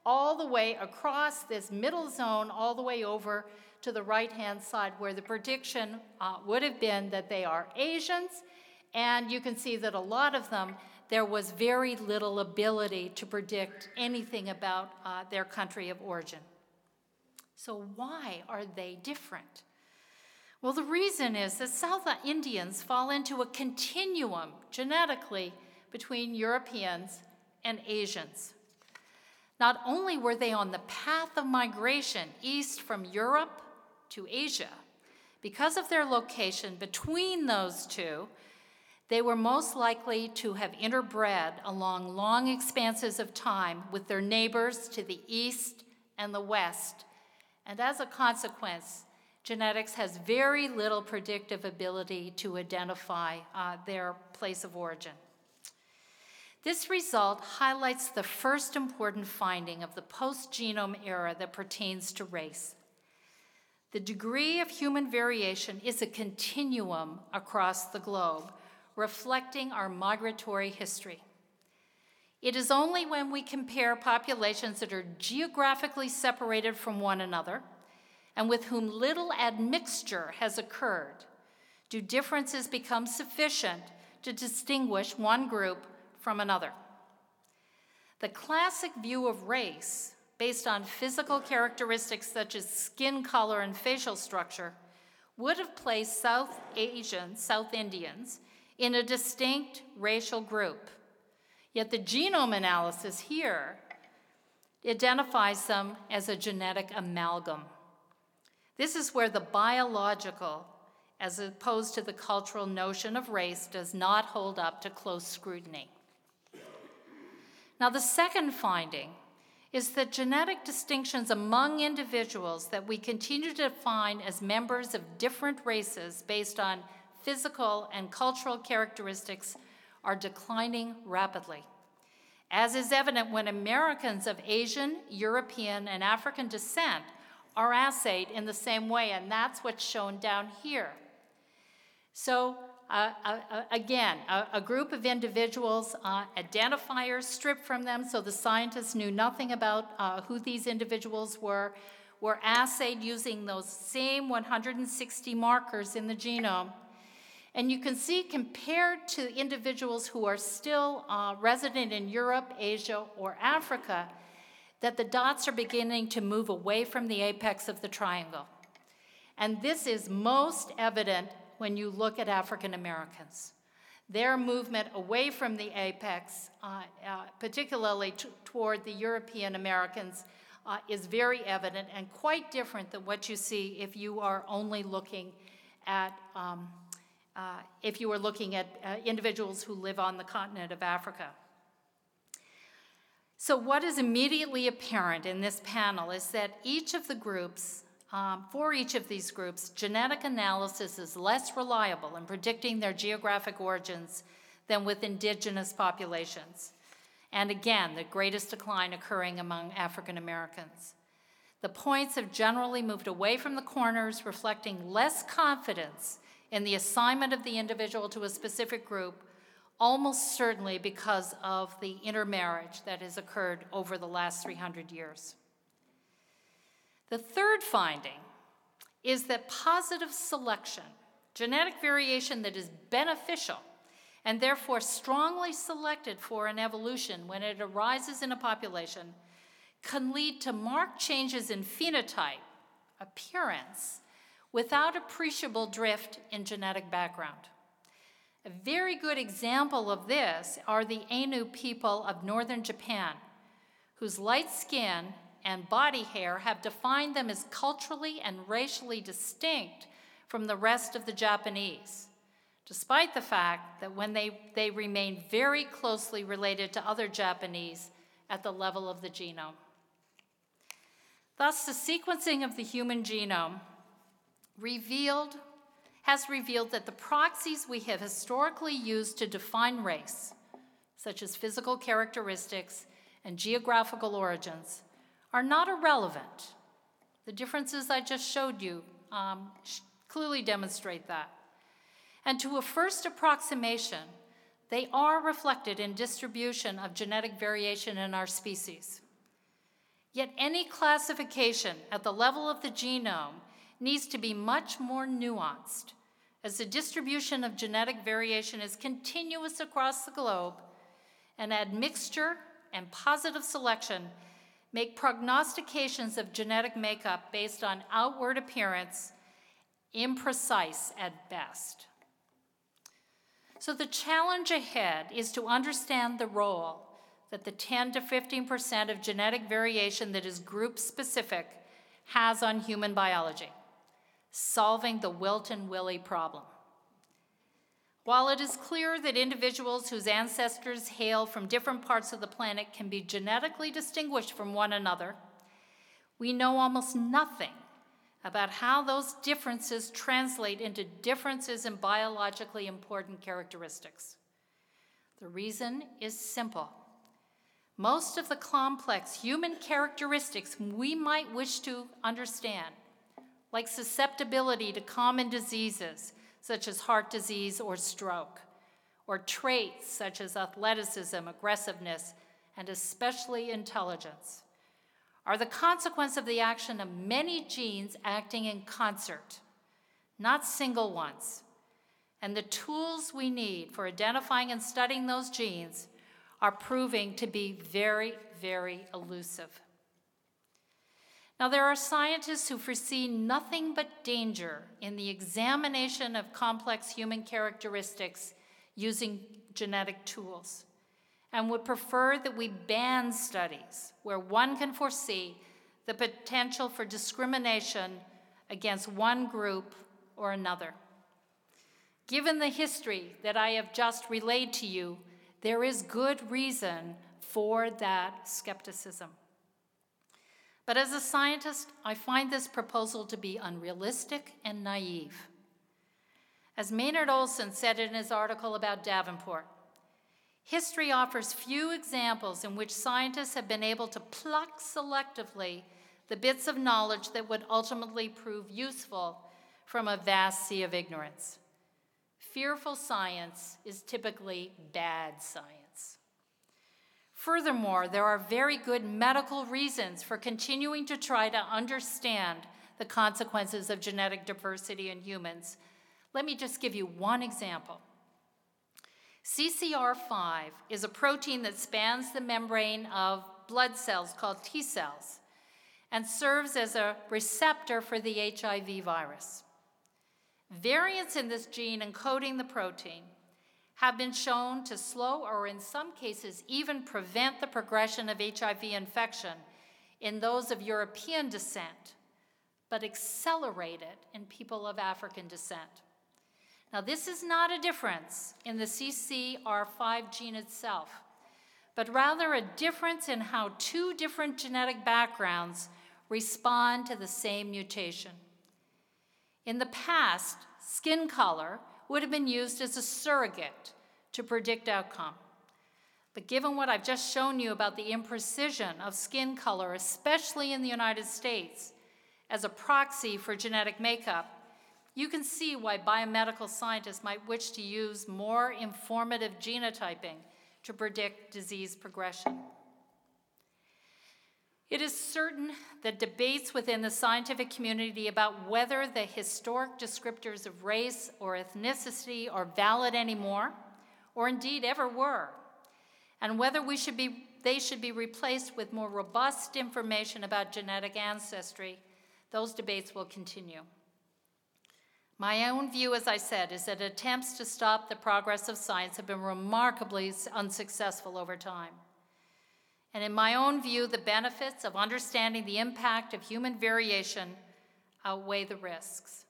all the way across this middle zone, all the way over to the right hand side, where the prediction uh, would have been that they are Asians. And you can see that a lot of them, there was very little ability to predict anything about uh, their country of origin. So, why are they different? Well, the reason is that South Indians fall into a continuum genetically between Europeans and Asians. Not only were they on the path of migration east from Europe to Asia, because of their location between those two, they were most likely to have interbred along long expanses of time with their neighbors to the east and the west. And as a consequence, genetics has very little predictive ability to identify uh, their place of origin. This result highlights the first important finding of the post genome era that pertains to race. The degree of human variation is a continuum across the globe, reflecting our migratory history. It is only when we compare populations that are geographically separated from one another and with whom little admixture has occurred, do differences become sufficient to distinguish one group from another. The classic view of race, based on physical characteristics such as skin color and facial structure, would have placed South Asians, South Indians, in a distinct racial group. Yet the genome analysis here identifies them as a genetic amalgam. This is where the biological, as opposed to the cultural notion of race, does not hold up to close scrutiny. Now, the second finding is that genetic distinctions among individuals that we continue to define as members of different races based on physical and cultural characteristics are declining rapidly. As is evident when Americans of Asian, European, and African descent are assayed in the same way, and that's what's shown down here. So, uh, again, a, a, group of individuals, uh, identifiers stripped from them, so the scientists knew nothing about uh, who these individuals were, were assayed using those same 160 markers in the genome. And you can see, compared to individuals who are still uh, resident in Europe, Asia, or Africa, that the dots are beginning to move away from the apex of the triangle. And this is most evident when you look at African Americans. Their movement away from the apex, uh, uh, particularly t- toward the European Americans, uh, is very evident and quite different than what you see if you are only looking at, um, uh, if you are looking at uh, individuals who live on the continent of Africa. So, what is immediately apparent in this panel is that each of the groups, um, for each of these groups, genetic analysis is less reliable in predicting their geographic origins than with indigenous populations. And again, the greatest decline occurring among African Americans. The points have generally moved away from the corners, reflecting less confidence in the assignment of the individual to a specific group almost certainly because of the intermarriage that has occurred over the last 300 years. The third finding is that positive selection, genetic variation that is beneficial and therefore strongly selected for an evolution when it arises in a population, can lead to marked changes in phenotype, appearance, without appreciable drift in genetic background. A very good example of this are the Ainu people of northern Japan, whose light skin and body hair have defined them as culturally and racially distinct from the rest of the Japanese. despite the fact that when they, they remain very closely related to other Japanese at the level of the genome. Thus, the sequencing of the human genome revealed, has revealed that the proxies we have historically used to define race, such as physical characteristics and geographical origins, are not irrelevant. The differences I just showed you um, clearly demonstrate that. And to a first approximation, they are reflected in distribution of genetic variation in our species. Yet any classification at the level of the genome needs to be much more nuanced, as the distribution of genetic variation is continuous across the globe, and admixture and positive selection make prognostications of genetic makeup based on outward appearance imprecise at best. So the challenge ahead is to understand the role that the 10 to 15% of genetic variation that is group specific has on human biology, solving the Wilt and Willie problem. While it is clear that individuals whose ancestors hail from different parts of the planet can be genetically distinguished from one another, we know almost nothing about how those differences translate into differences in biologically important characteristics. The reason is simple. Most of the complex human characteristics we might wish to understand, like susceptibility to common diseases such as heart disease or stroke, or traits such as athleticism, aggressiveness, and especially intelligence, are the consequence of the action of many genes acting in concert, not single ones. And the tools we need for identifying and studying those genes are proving to be very, very elusive. Now, there are scientists who foresee nothing but danger in the examination of complex human characteristics using genetic tools and would prefer that we ban studies where one can foresee the potential for discrimination against one group or another. Given the history that I have just relayed to you, there is good reason for that skepticism. But as a scientist, I find this proposal to be unrealistic and naive. As Maynard Olson said in his article about Davenport, history offers few examples in which scientists have been able to pluck selectively the bits of knowledge that would ultimately prove useful from a vast sea of ignorance. Fearful science is typically bad science. Furthermore, there are very good medical reasons for continuing to try to understand the consequences of genetic diversity in humans. Let me just give you one example. CCR5 is a protein that spans the membrane of blood cells called T cells and serves as a receptor for the HIV virus. Variants in this gene encoding the protein have been shown to slow or, in some cases, even prevent the progression of HIV infection in those of European descent, but accelerate it in people of African descent. Now, this is not a difference in the CCR5 gene itself, but rather a difference in how two different genetic backgrounds respond to the same mutation. In the past, skin color would have been used as a surrogate to predict outcome. But given what I've just shown you about the imprecision of skin color, especially in the United States, as a proxy for genetic makeup, you can see why biomedical scientists might wish to use more informative genotyping to predict disease progression. It is certain that debates within the scientific community about whether the historic descriptors of race or ethnicity are valid anymore, or indeed ever were, and whether we should be, they should be replaced with more robust information about genetic ancestry, those debates will continue. My own view, as I said, is that attempts to stop the progress of science have been remarkably unsuccessful over time. And in my own view, the benefits of understanding the impact of human variation outweigh the risks.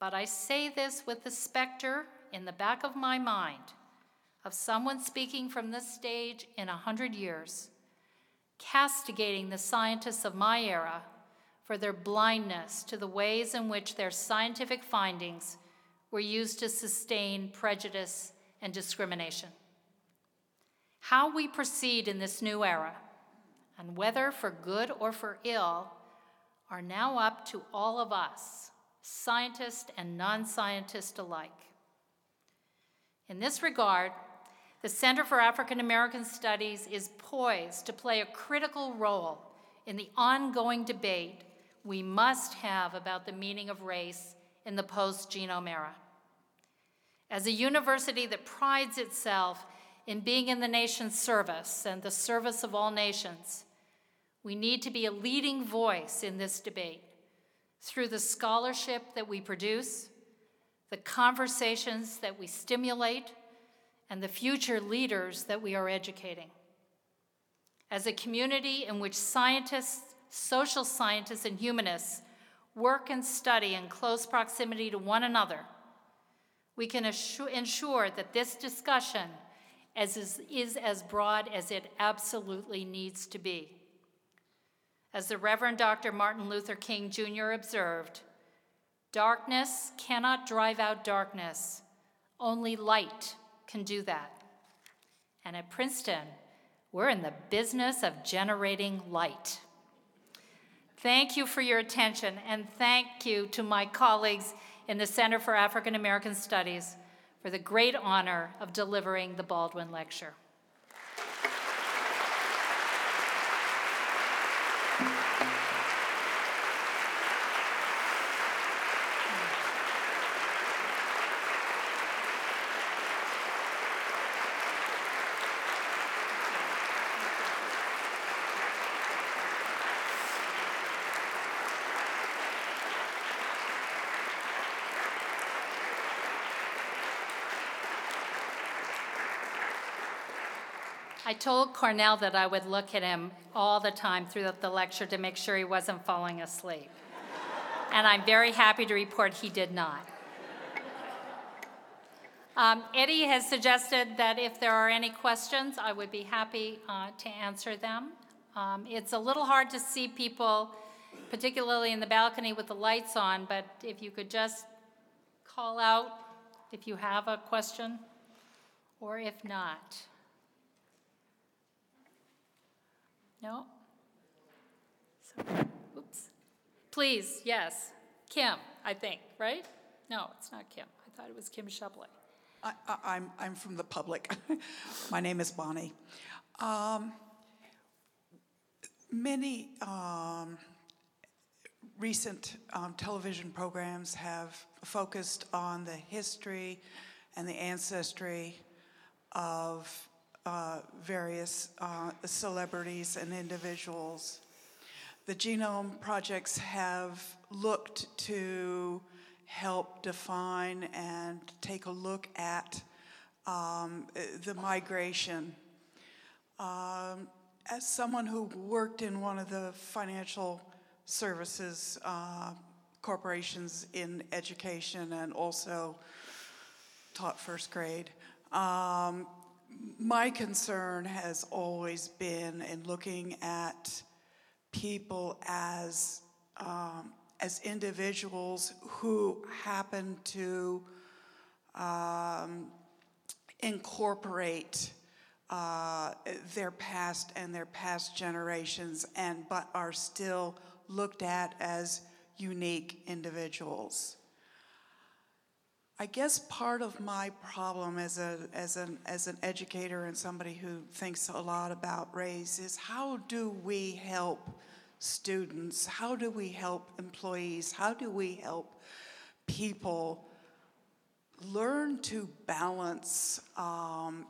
But I say this with the specter in the back of my mind of someone speaking from this stage in a hundred years, castigating the scientists of my era for their blindness to the ways in which their scientific findings were used to sustain prejudice and discrimination. How we proceed in this new era, and whether for good or for ill, are now up to all of us, scientists and non scientists alike. In this regard, the Center for African American Studies is poised to play a critical role in the ongoing debate we must have about the meaning of race in the post genome era. As a university that prides itself in being in the nation's service and the service of all nations, we need to be a leading voice in this debate through the scholarship that we produce, the conversations that we stimulate, and the future leaders that we are educating. As a community in which scientists, social scientists, and humanists work and study in close proximity to one another, we can ensure that this discussion is, is as broad as it absolutely needs to be. As the Reverend Dr. Martin Luther King Jr. observed, darkness cannot drive out darkness, only light can do that. And at Princeton, we're in the business of generating light. Thank you for your attention, and thank you to my colleagues in the Center for African American Studies for the great honor of delivering the Baldwin Lecture. Told Cornel that I would look at him all the time throughout the lecture to make sure he wasn't falling asleep. and I'm very happy to report he did not. Um, Eddie has suggested that if there are any questions, I would be happy uh, to answer them. Um, it's a little hard to see people, particularly in the balcony with the lights on, but if you could just call out if you have a question, or if not. No? Sorry. Oops. Please, yes. Kim, I think, right? No, it's not Kim. I thought it was Kim Shepley. I, am I'm from the public. [LAUGHS] My name is Bonnie. Um, many um, recent um, television programs have focused on the history and the ancestry of uh, various uh, celebrities and individuals. The genome projects have looked to help define and take a look at um, the migration. Um, as someone who worked in one of the financial services uh, corporations in education and also taught first grade, um, my concern has always been in looking at people as um, as individuals who happen to um, incorporate uh, their past and their past generations, and but are still looked at as unique individuals. I guess part of my problem as, a, as, an, as an educator and somebody who thinks a lot about race is how do we help students? How do we help employees? How do we help people learn to balance um,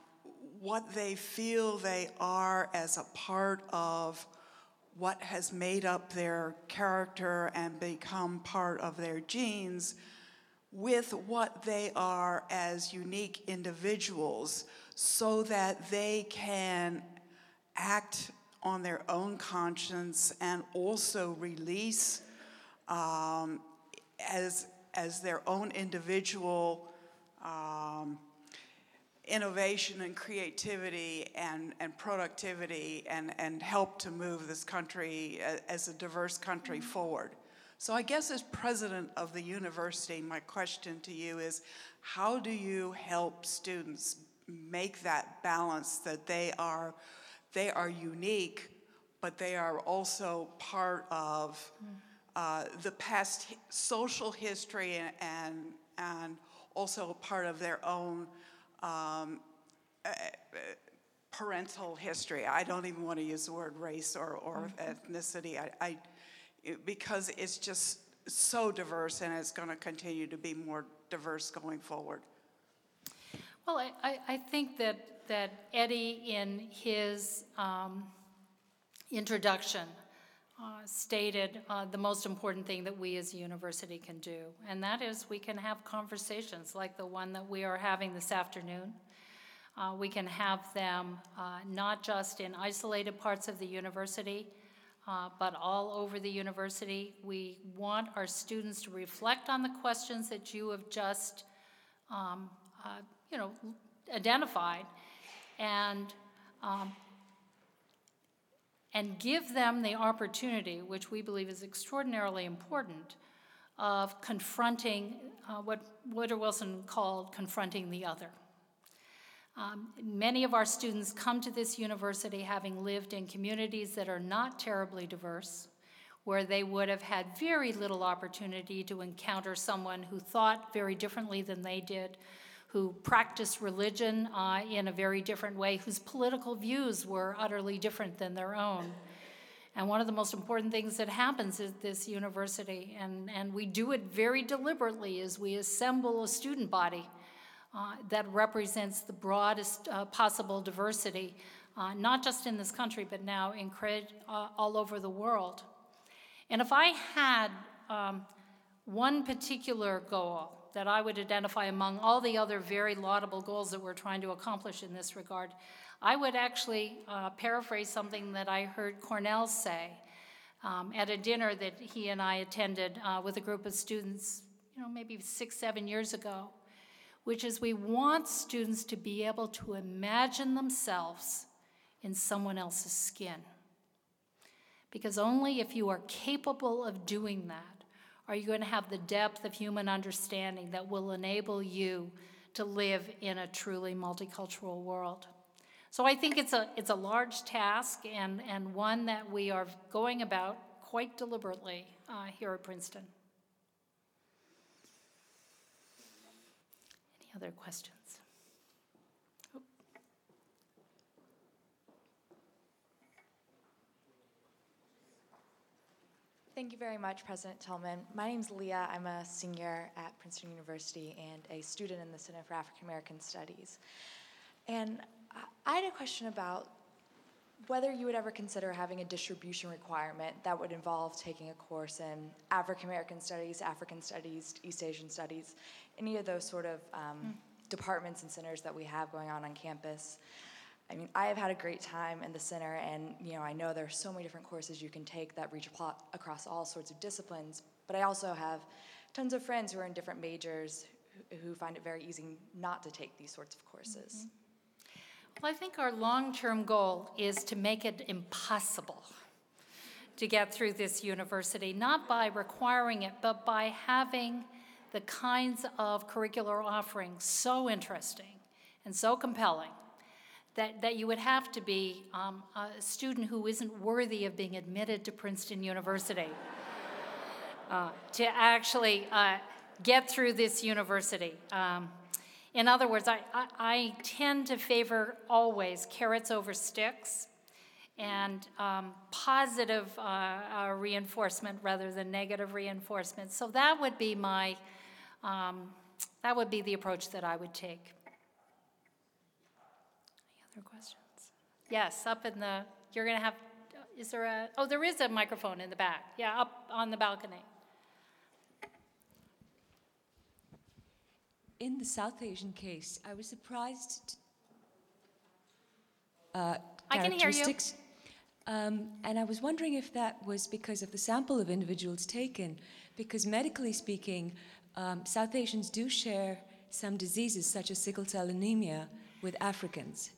what they feel they are as a part of what has made up their character and become part of their genes? With what they are as unique individuals so that they can act on their own conscience and also release um, as, as their own individual um, innovation and creativity and, and productivity and, and help to move this country as a diverse country forward. So I guess as president of the university, my question to you is, how do you help students make that balance that they are, they are unique, but they are also part of uh, the past social history and, and, and also part of their own um, uh, parental history. I don't even want to use the word race or, or ethnicity. I, I, because it's just so diverse and it's going to continue to be more diverse going forward. Well, I, I, think that, that Eddie, in his um, introduction, uh, stated uh, the most important thing that we as a university can do, and that is we can have conversations like the one that we are having this afternoon. Uh, we can have them uh, not just in isolated parts of the university, uh, but all over the university. We want our students to reflect on the questions that you have just um, uh, you know, identified, and, um, and give them the opportunity, which we believe is extraordinarily important, of confronting uh, what Woodrow Wilson called confronting the other. Um, Many of our students come to this university having lived in communities that are not terribly diverse, where they would have had very little opportunity to encounter someone who thought very differently than they did, who practiced religion uh, in a very different way, whose political views were utterly different than their own. And one of the most important things that happens at this university, and, and we do it very deliberately, is we assemble a student body uh, that represents the broadest uh, possible diversity, uh, not just in this country, but now in cred, uh, all over the world. And if I had um, one particular goal that I would identify among all the other very laudable goals that we're trying to accomplish in this regard, I would actually uh, paraphrase something that I heard Cornel say um, at a dinner that he and I attended with a group of students, you know, maybe six, seven years ago, which is we want students to be able to imagine themselves in someone else's skin. Because only if you are capable of doing that are you going to have the depth of human understanding that will enable you to live in a truly multicultural world. So I think it's a, it's a large task and, and one that we are going about quite deliberately uh, here at Princeton. Other questions? Oh. Thank you very much, President Tilghman. My name's Leah. I'm a senior at Princeton University and a student in the Center for African American Studies. And I had a question about whether you would ever consider having a distribution requirement that would involve taking a course in African American Studies, African Studies, East Asian Studies, any of those sort of um, departments and centers that we have going on on campus. I mean, I have had a great time in the center, and you know, I know there are so many different courses you can take that reach across all sorts of disciplines. But I also have tons of friends who are in different majors who, who find it very easy not to take these sorts of courses. Well, I think our long-term goal is to make it impossible to get through this university, not by requiring it, but by having the kinds of curricular offerings so interesting and so compelling that, that you would have to be um, a student who isn't worthy of being admitted to Princeton University [LAUGHS] uh, to actually uh, get through this university. Um, in other words, I, I, I tend to favor always carrots over sticks and um, positive uh, uh, reinforcement rather than negative reinforcement. So that would be my, um, that would be the approach that I would take. Any other questions? Yes, up in the, you're going to have, is there a, oh, there is a microphone in the back. Yeah, up on the balcony. In the South Asian case, I was surprised. Uh, I can hear you. characteristics. Um, and I was wondering if that was because of the sample of individuals taken, because medically speaking, um, South Asians do share some diseases, such as sickle cell anemia, with Africans.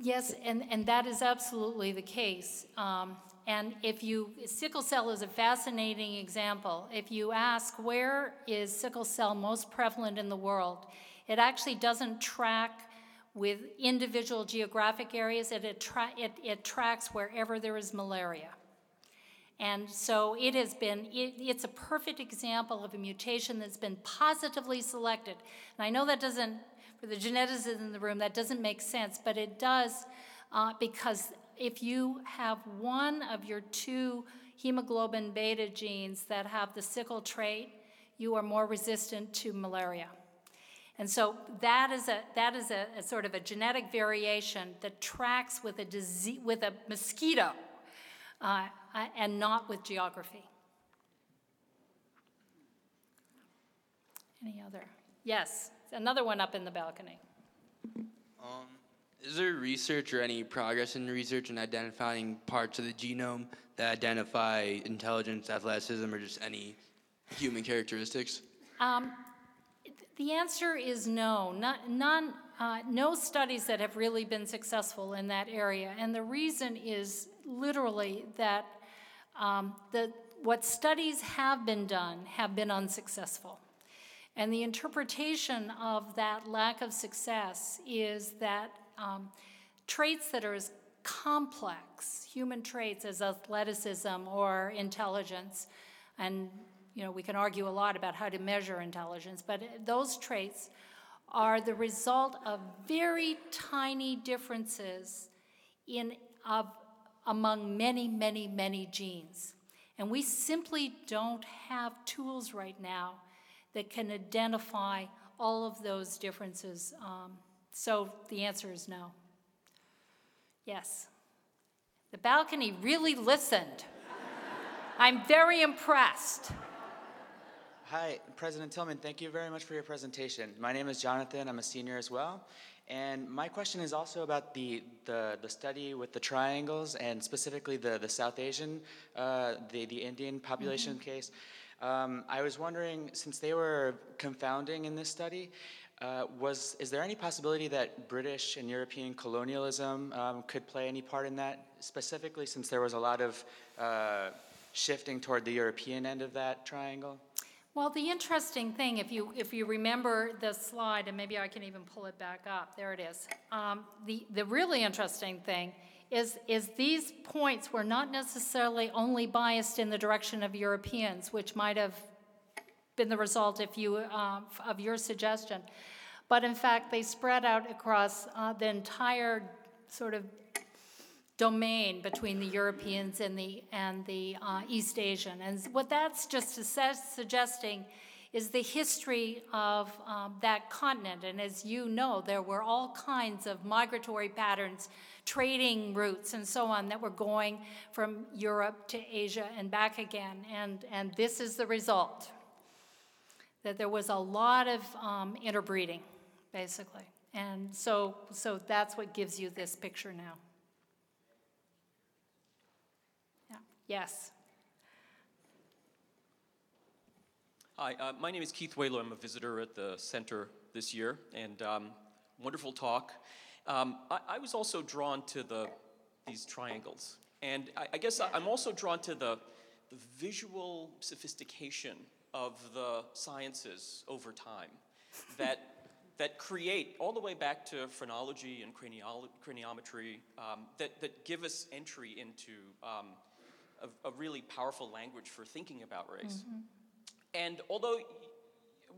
Yes, and, and that is absolutely the case. Um, and if you, sickle cell is a fascinating example. If you ask where is sickle cell most prevalent in the world, it actually doesn't track with individual geographic areas, it, attra- it, it tracks wherever there is malaria. And so it has been, it, it's a perfect example of a mutation that's been positively selected. And I know that doesn't, for the geneticists in the room, that doesn't make sense, but it does uh, because if you have one of your two hemoglobin beta genes that have the sickle trait, you are more resistant to malaria. And so that is a that is a, a sort of a genetic variation that tracks with a disease with a mosquito, uh, and not with geography. Any other? Yes, another one up in the balcony. Um, is there research or any progress in research in identifying parts of the genome that identify intelligence, athleticism, or just any human characteristics? Um, the answer is no. Not, none, uh, no studies that have really been successful in that area. And the reason is literally that um, the, what studies have been done have been unsuccessful. And the interpretation of that lack of success is that um, traits that are as complex, human traits as athleticism or intelligence, and you know, we can argue a lot about how to measure intelligence, but those traits are the result of very tiny differences in of among many, many, many genes. And we simply don't have tools right now that can identify all of those differences. Um, so the answer is no. Yes. The balcony really listened. [LAUGHS] I'm very impressed. Hi, President Tilghman, thank you very much for your presentation. My name is Jonathan, I'm a senior as well. And my question is also about the, the, the study with the triangles and specifically the, the South Asian, uh, the, the Indian population mm -hmm. case. Um, I was wondering, since they were confounding in this study, uh, was, is there any possibility that British and European colonialism um, could play any part in that, specifically since there was a lot of uh, shifting toward the European end of that triangle? Well, the interesting thing, if you, if you remember the slide, and maybe I can even pull it back up, there it is. Um, the, the really interesting thing is, is these points were not necessarily only biased in the direction of Europeans, which might have been the result if you, uh, of your suggestion. But in fact, they spread out across uh, the entire sort of domain between the Europeans and the, and the uh, East Asian. And what that's just suggesting is the history of um, that continent. And as you know, there were all kinds of migratory patterns, trading routes, and so on that were going from Europe to Asia and back again. And, and this is the result that there was a lot of um, interbreeding, basically. And so, so that's what gives you this picture now. Yes. Hi, uh, my name is Keith Wailoo. I'm a visitor at the center this year, and um, wonderful talk. Um, I, I, was also drawn to the these triangles, and I, I guess I, am also drawn to the, the visual sophistication of the sciences over time that that create all the way back to phrenology and craniometry um, that, that give us entry into um, a, a really powerful language for thinking about race. Mm-hmm. And although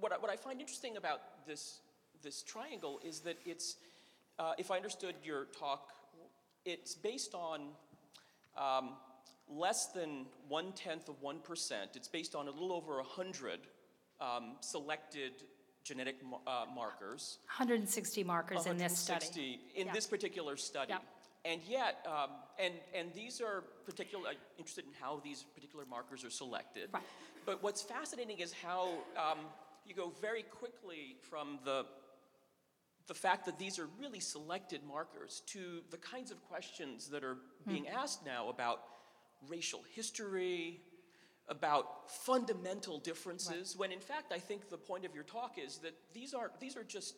what I, what I find interesting about this, this triangle is that it's, uh, if I understood your talk, it's based on um, less than one tenth of 1%. It's based on a little over a 100 um, selected genetic uh, markers. 160 markers in this study. In yeah. this particular study. And yet, um, and, and these are particular, I'm interested in how these particular markers are selected. Right. But what's fascinating is how um, you go very quickly from the, the fact that these are really selected markers to the kinds of questions that are being mm. asked now about racial history, about fundamental differences, when in fact I think the point of your talk is that these are these are just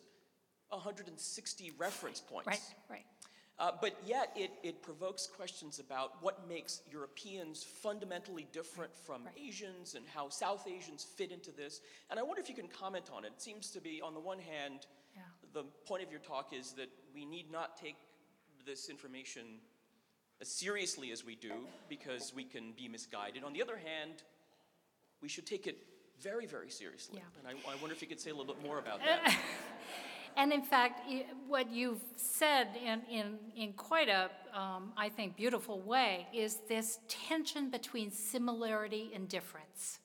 160 reference points. Right, right. Uh, but yet, it, it provokes questions about what makes Europeans fundamentally different from Asians and how South Asians fit into this. And I wonder if you can comment on it. It seems to be, on the one hand, Yeah. the point of your talk is that we need not take this information as seriously as we do because we can be misguided. On the other hand, we should take it very, very seriously. Yeah. And I, I wonder if you could say a little bit more about [LAUGHS] that. And in fact, what you've said in, in, in quite a, um, I think, beautiful way is this tension between similarity and difference,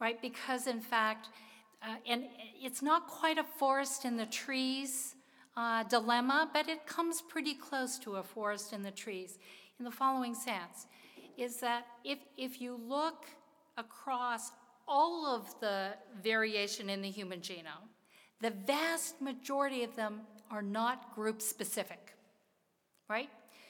right? Because in fact, uh, and it's not quite a forest in the trees uh, dilemma, but it comes pretty close to a forest in the trees in the following sense is that if, if you look across all of the variation in the human genome, the vast majority of them are not group specific, right?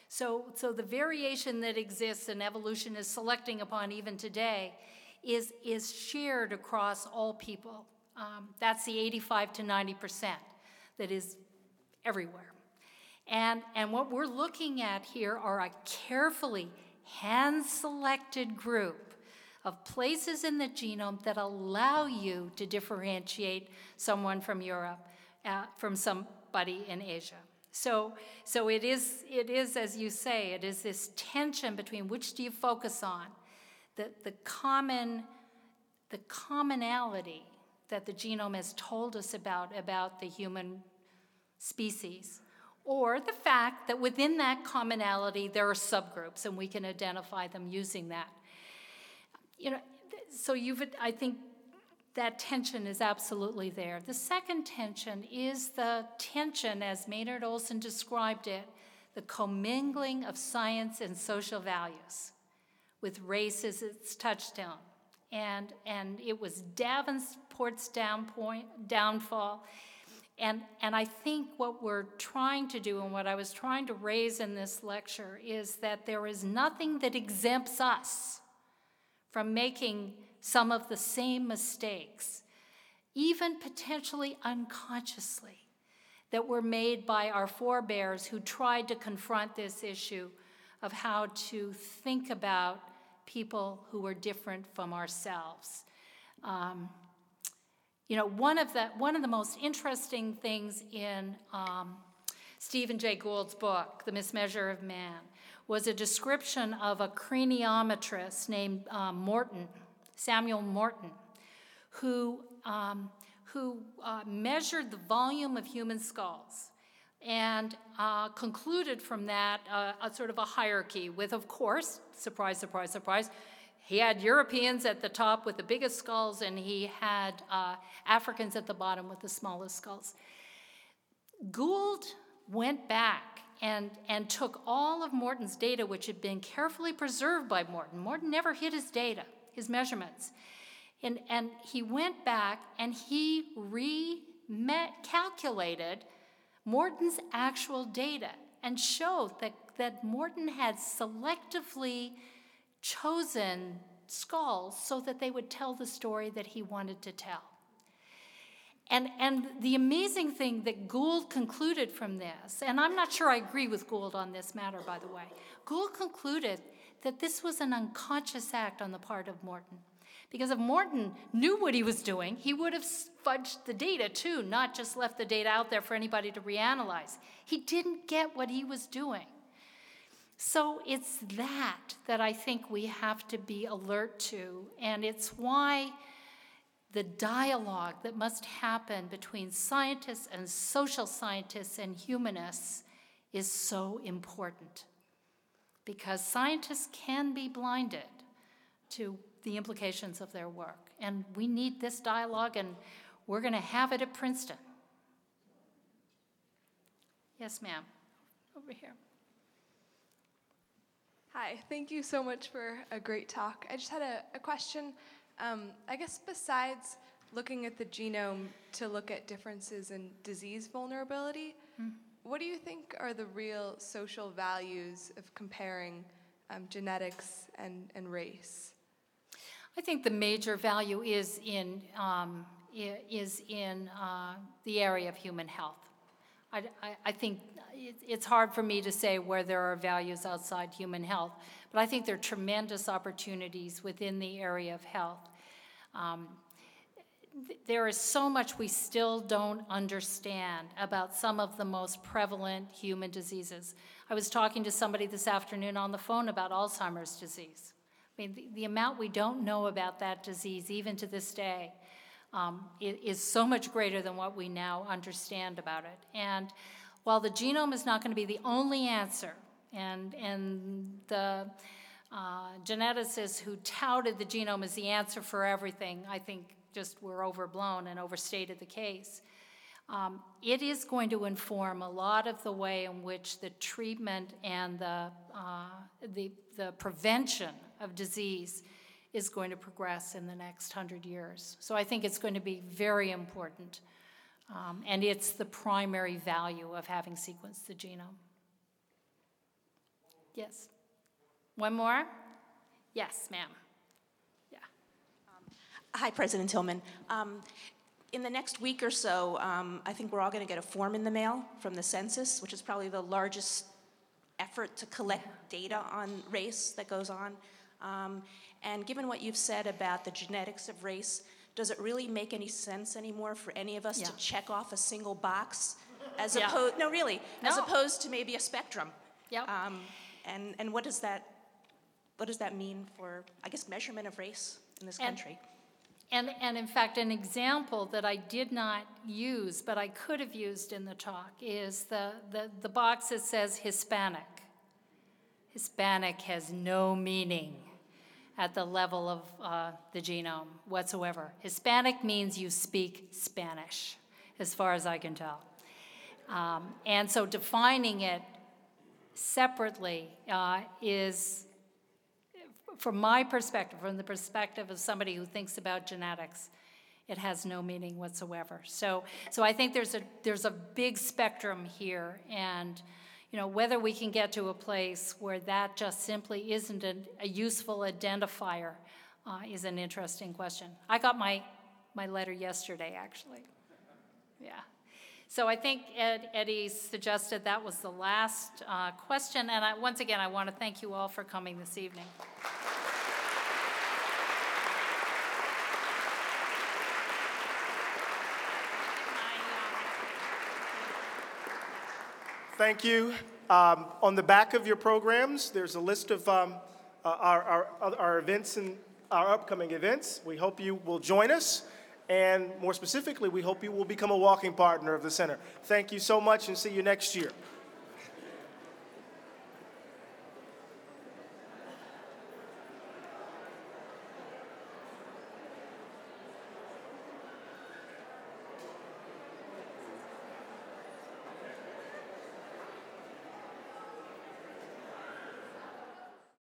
So, so the variation that exists and evolution is selecting upon even today is, is shared across all people. Um, that's the 85 to 90 percent that is everywhere. And, and what we're looking at here are a carefully hand-selected group of places in the genome that allow you to differentiate someone from Europe uh, from somebody in Asia. So, so it is, it is, as you say, it is this tension between which do you focus on, the, the common, the commonality that the genome has told us about, about the human species, or the fact that within that commonality there are subgroups and we can identify them using that. You know, so you've, I think that tension is absolutely there. The second tension is the tension, as Maynard Olson described it, the commingling of science and social values, with race as its touchstone. And, and it was Davenport's downpoint, downfall. And, and I think what we're trying to do and what I was trying to raise in this lecture is that there is nothing that exempts us from making some of the same mistakes, even potentially unconsciously, that were made by our forebears who tried to confront this issue of how to think about people who were different from ourselves. Um, you know, one of the one of the most interesting things in um, Stephen Jay Gould's book, The Mismeasure of Man, was a description of a craniometrist named um, Morton, Samuel Morton, who um, who uh, measured the volume of human skulls and uh, concluded from that uh, a sort of a hierarchy with, of course, surprise, surprise, surprise, he had Europeans at the top with the biggest skulls, and he had uh, Africans at the bottom with the smallest skulls. Gould went back and, and took all of Morton's data, which had been carefully preserved by Morton. Morton never hid his data, his measurements. And, and he went back and he recalculated Morton's actual data and showed that, that Morton had selectively chosen skulls so that they would tell the story that he wanted to tell. And, and the amazing thing that Gould concluded from this, and I'm not sure I agree with Gould on this matter, by the way, Gould concluded that this was an unconscious act on the part of Morton. Because if Morton knew what he was doing, he would have fudged the data too, not just left the data out there for anybody to reanalyze. He didn't get what he was doing. So it's that that I think we have to be alert to, and it's why the dialogue that must happen between scientists and social scientists and humanists is so important. Because scientists can be blinded to the implications of their work, and we need this dialogue, and we're going to have it at Princeton. Yes, ma'am. Over here. Hi, thank you so much for a great talk. I just had a, a question. Um, I guess besides looking at the genome to look at differences in disease vulnerability, what do you think are the real social values of comparing um, genetics and, and race? I think the major value is in, um, is in uh, the area of human health. I, I- I think it's hard for me to say where there are values outside human health, but I think there are tremendous opportunities within the area of health. Um, th- There is so much we still don't understand about some of the most prevalent human diseases. I was talking to somebody this afternoon on the phone about Alzheimer's disease. I mean, the, the amount we don't know about that disease, even to this day, um, is so much greater than what we now understand about it. And while the genome is not going to be the only answer, and, and the uh, geneticists who touted the genome as the answer for everything, I think just were overblown and overstated the case. Um, It is going to inform a lot of the way in which the treatment and the, uh, the, the prevention of disease is going to progress in the next hundred years. So I think it's going to be very important. Um, And it's the primary value of having sequenced the genome. Yes? One more? Yes, ma'am. Yeah. Hi, President Tilghman. Um, In the next week or so, um, I think we're all going to get a form in the mail from the census, which is probably the largest effort to collect data on race that goes on. Um, And given what you've said about the genetics of race, does it really make any sense anymore for any of us to check off a single box as Yeah. opposed, no, really, as opposed to maybe a spectrum? Yep. Um, And, and what does that, what does that mean for, I guess, measurement of race in this And- country? And, and in fact, an example that I did not use, but I could have used in the talk, is the, the, the box that says Hispanic. Hispanic has no meaning at the level of uh, the genome whatsoever. Hispanic means you speak Spanish, as far as I can tell. Um, and so defining it separately uh, is from my perspective, from the perspective of somebody who thinks about genetics, it has no meaning whatsoever. So, so I think there's a, there's a big spectrum here, and, you know, whether we can get to a place where that just simply isn't a, a useful identifier uh, is an interesting question. I got my, my letter yesterday, actually. Yeah. So I think Ed, Eddie suggested that was the last uh, question, and I, once again, I want to thank you all for coming this evening. Thank you. Um, on the back of your programs, there's a list of um, uh, our, our, our events and our upcoming events. We hope you will join us. And more specifically, we hope you will become a walking partner of the center. Thank you so much and see you next year.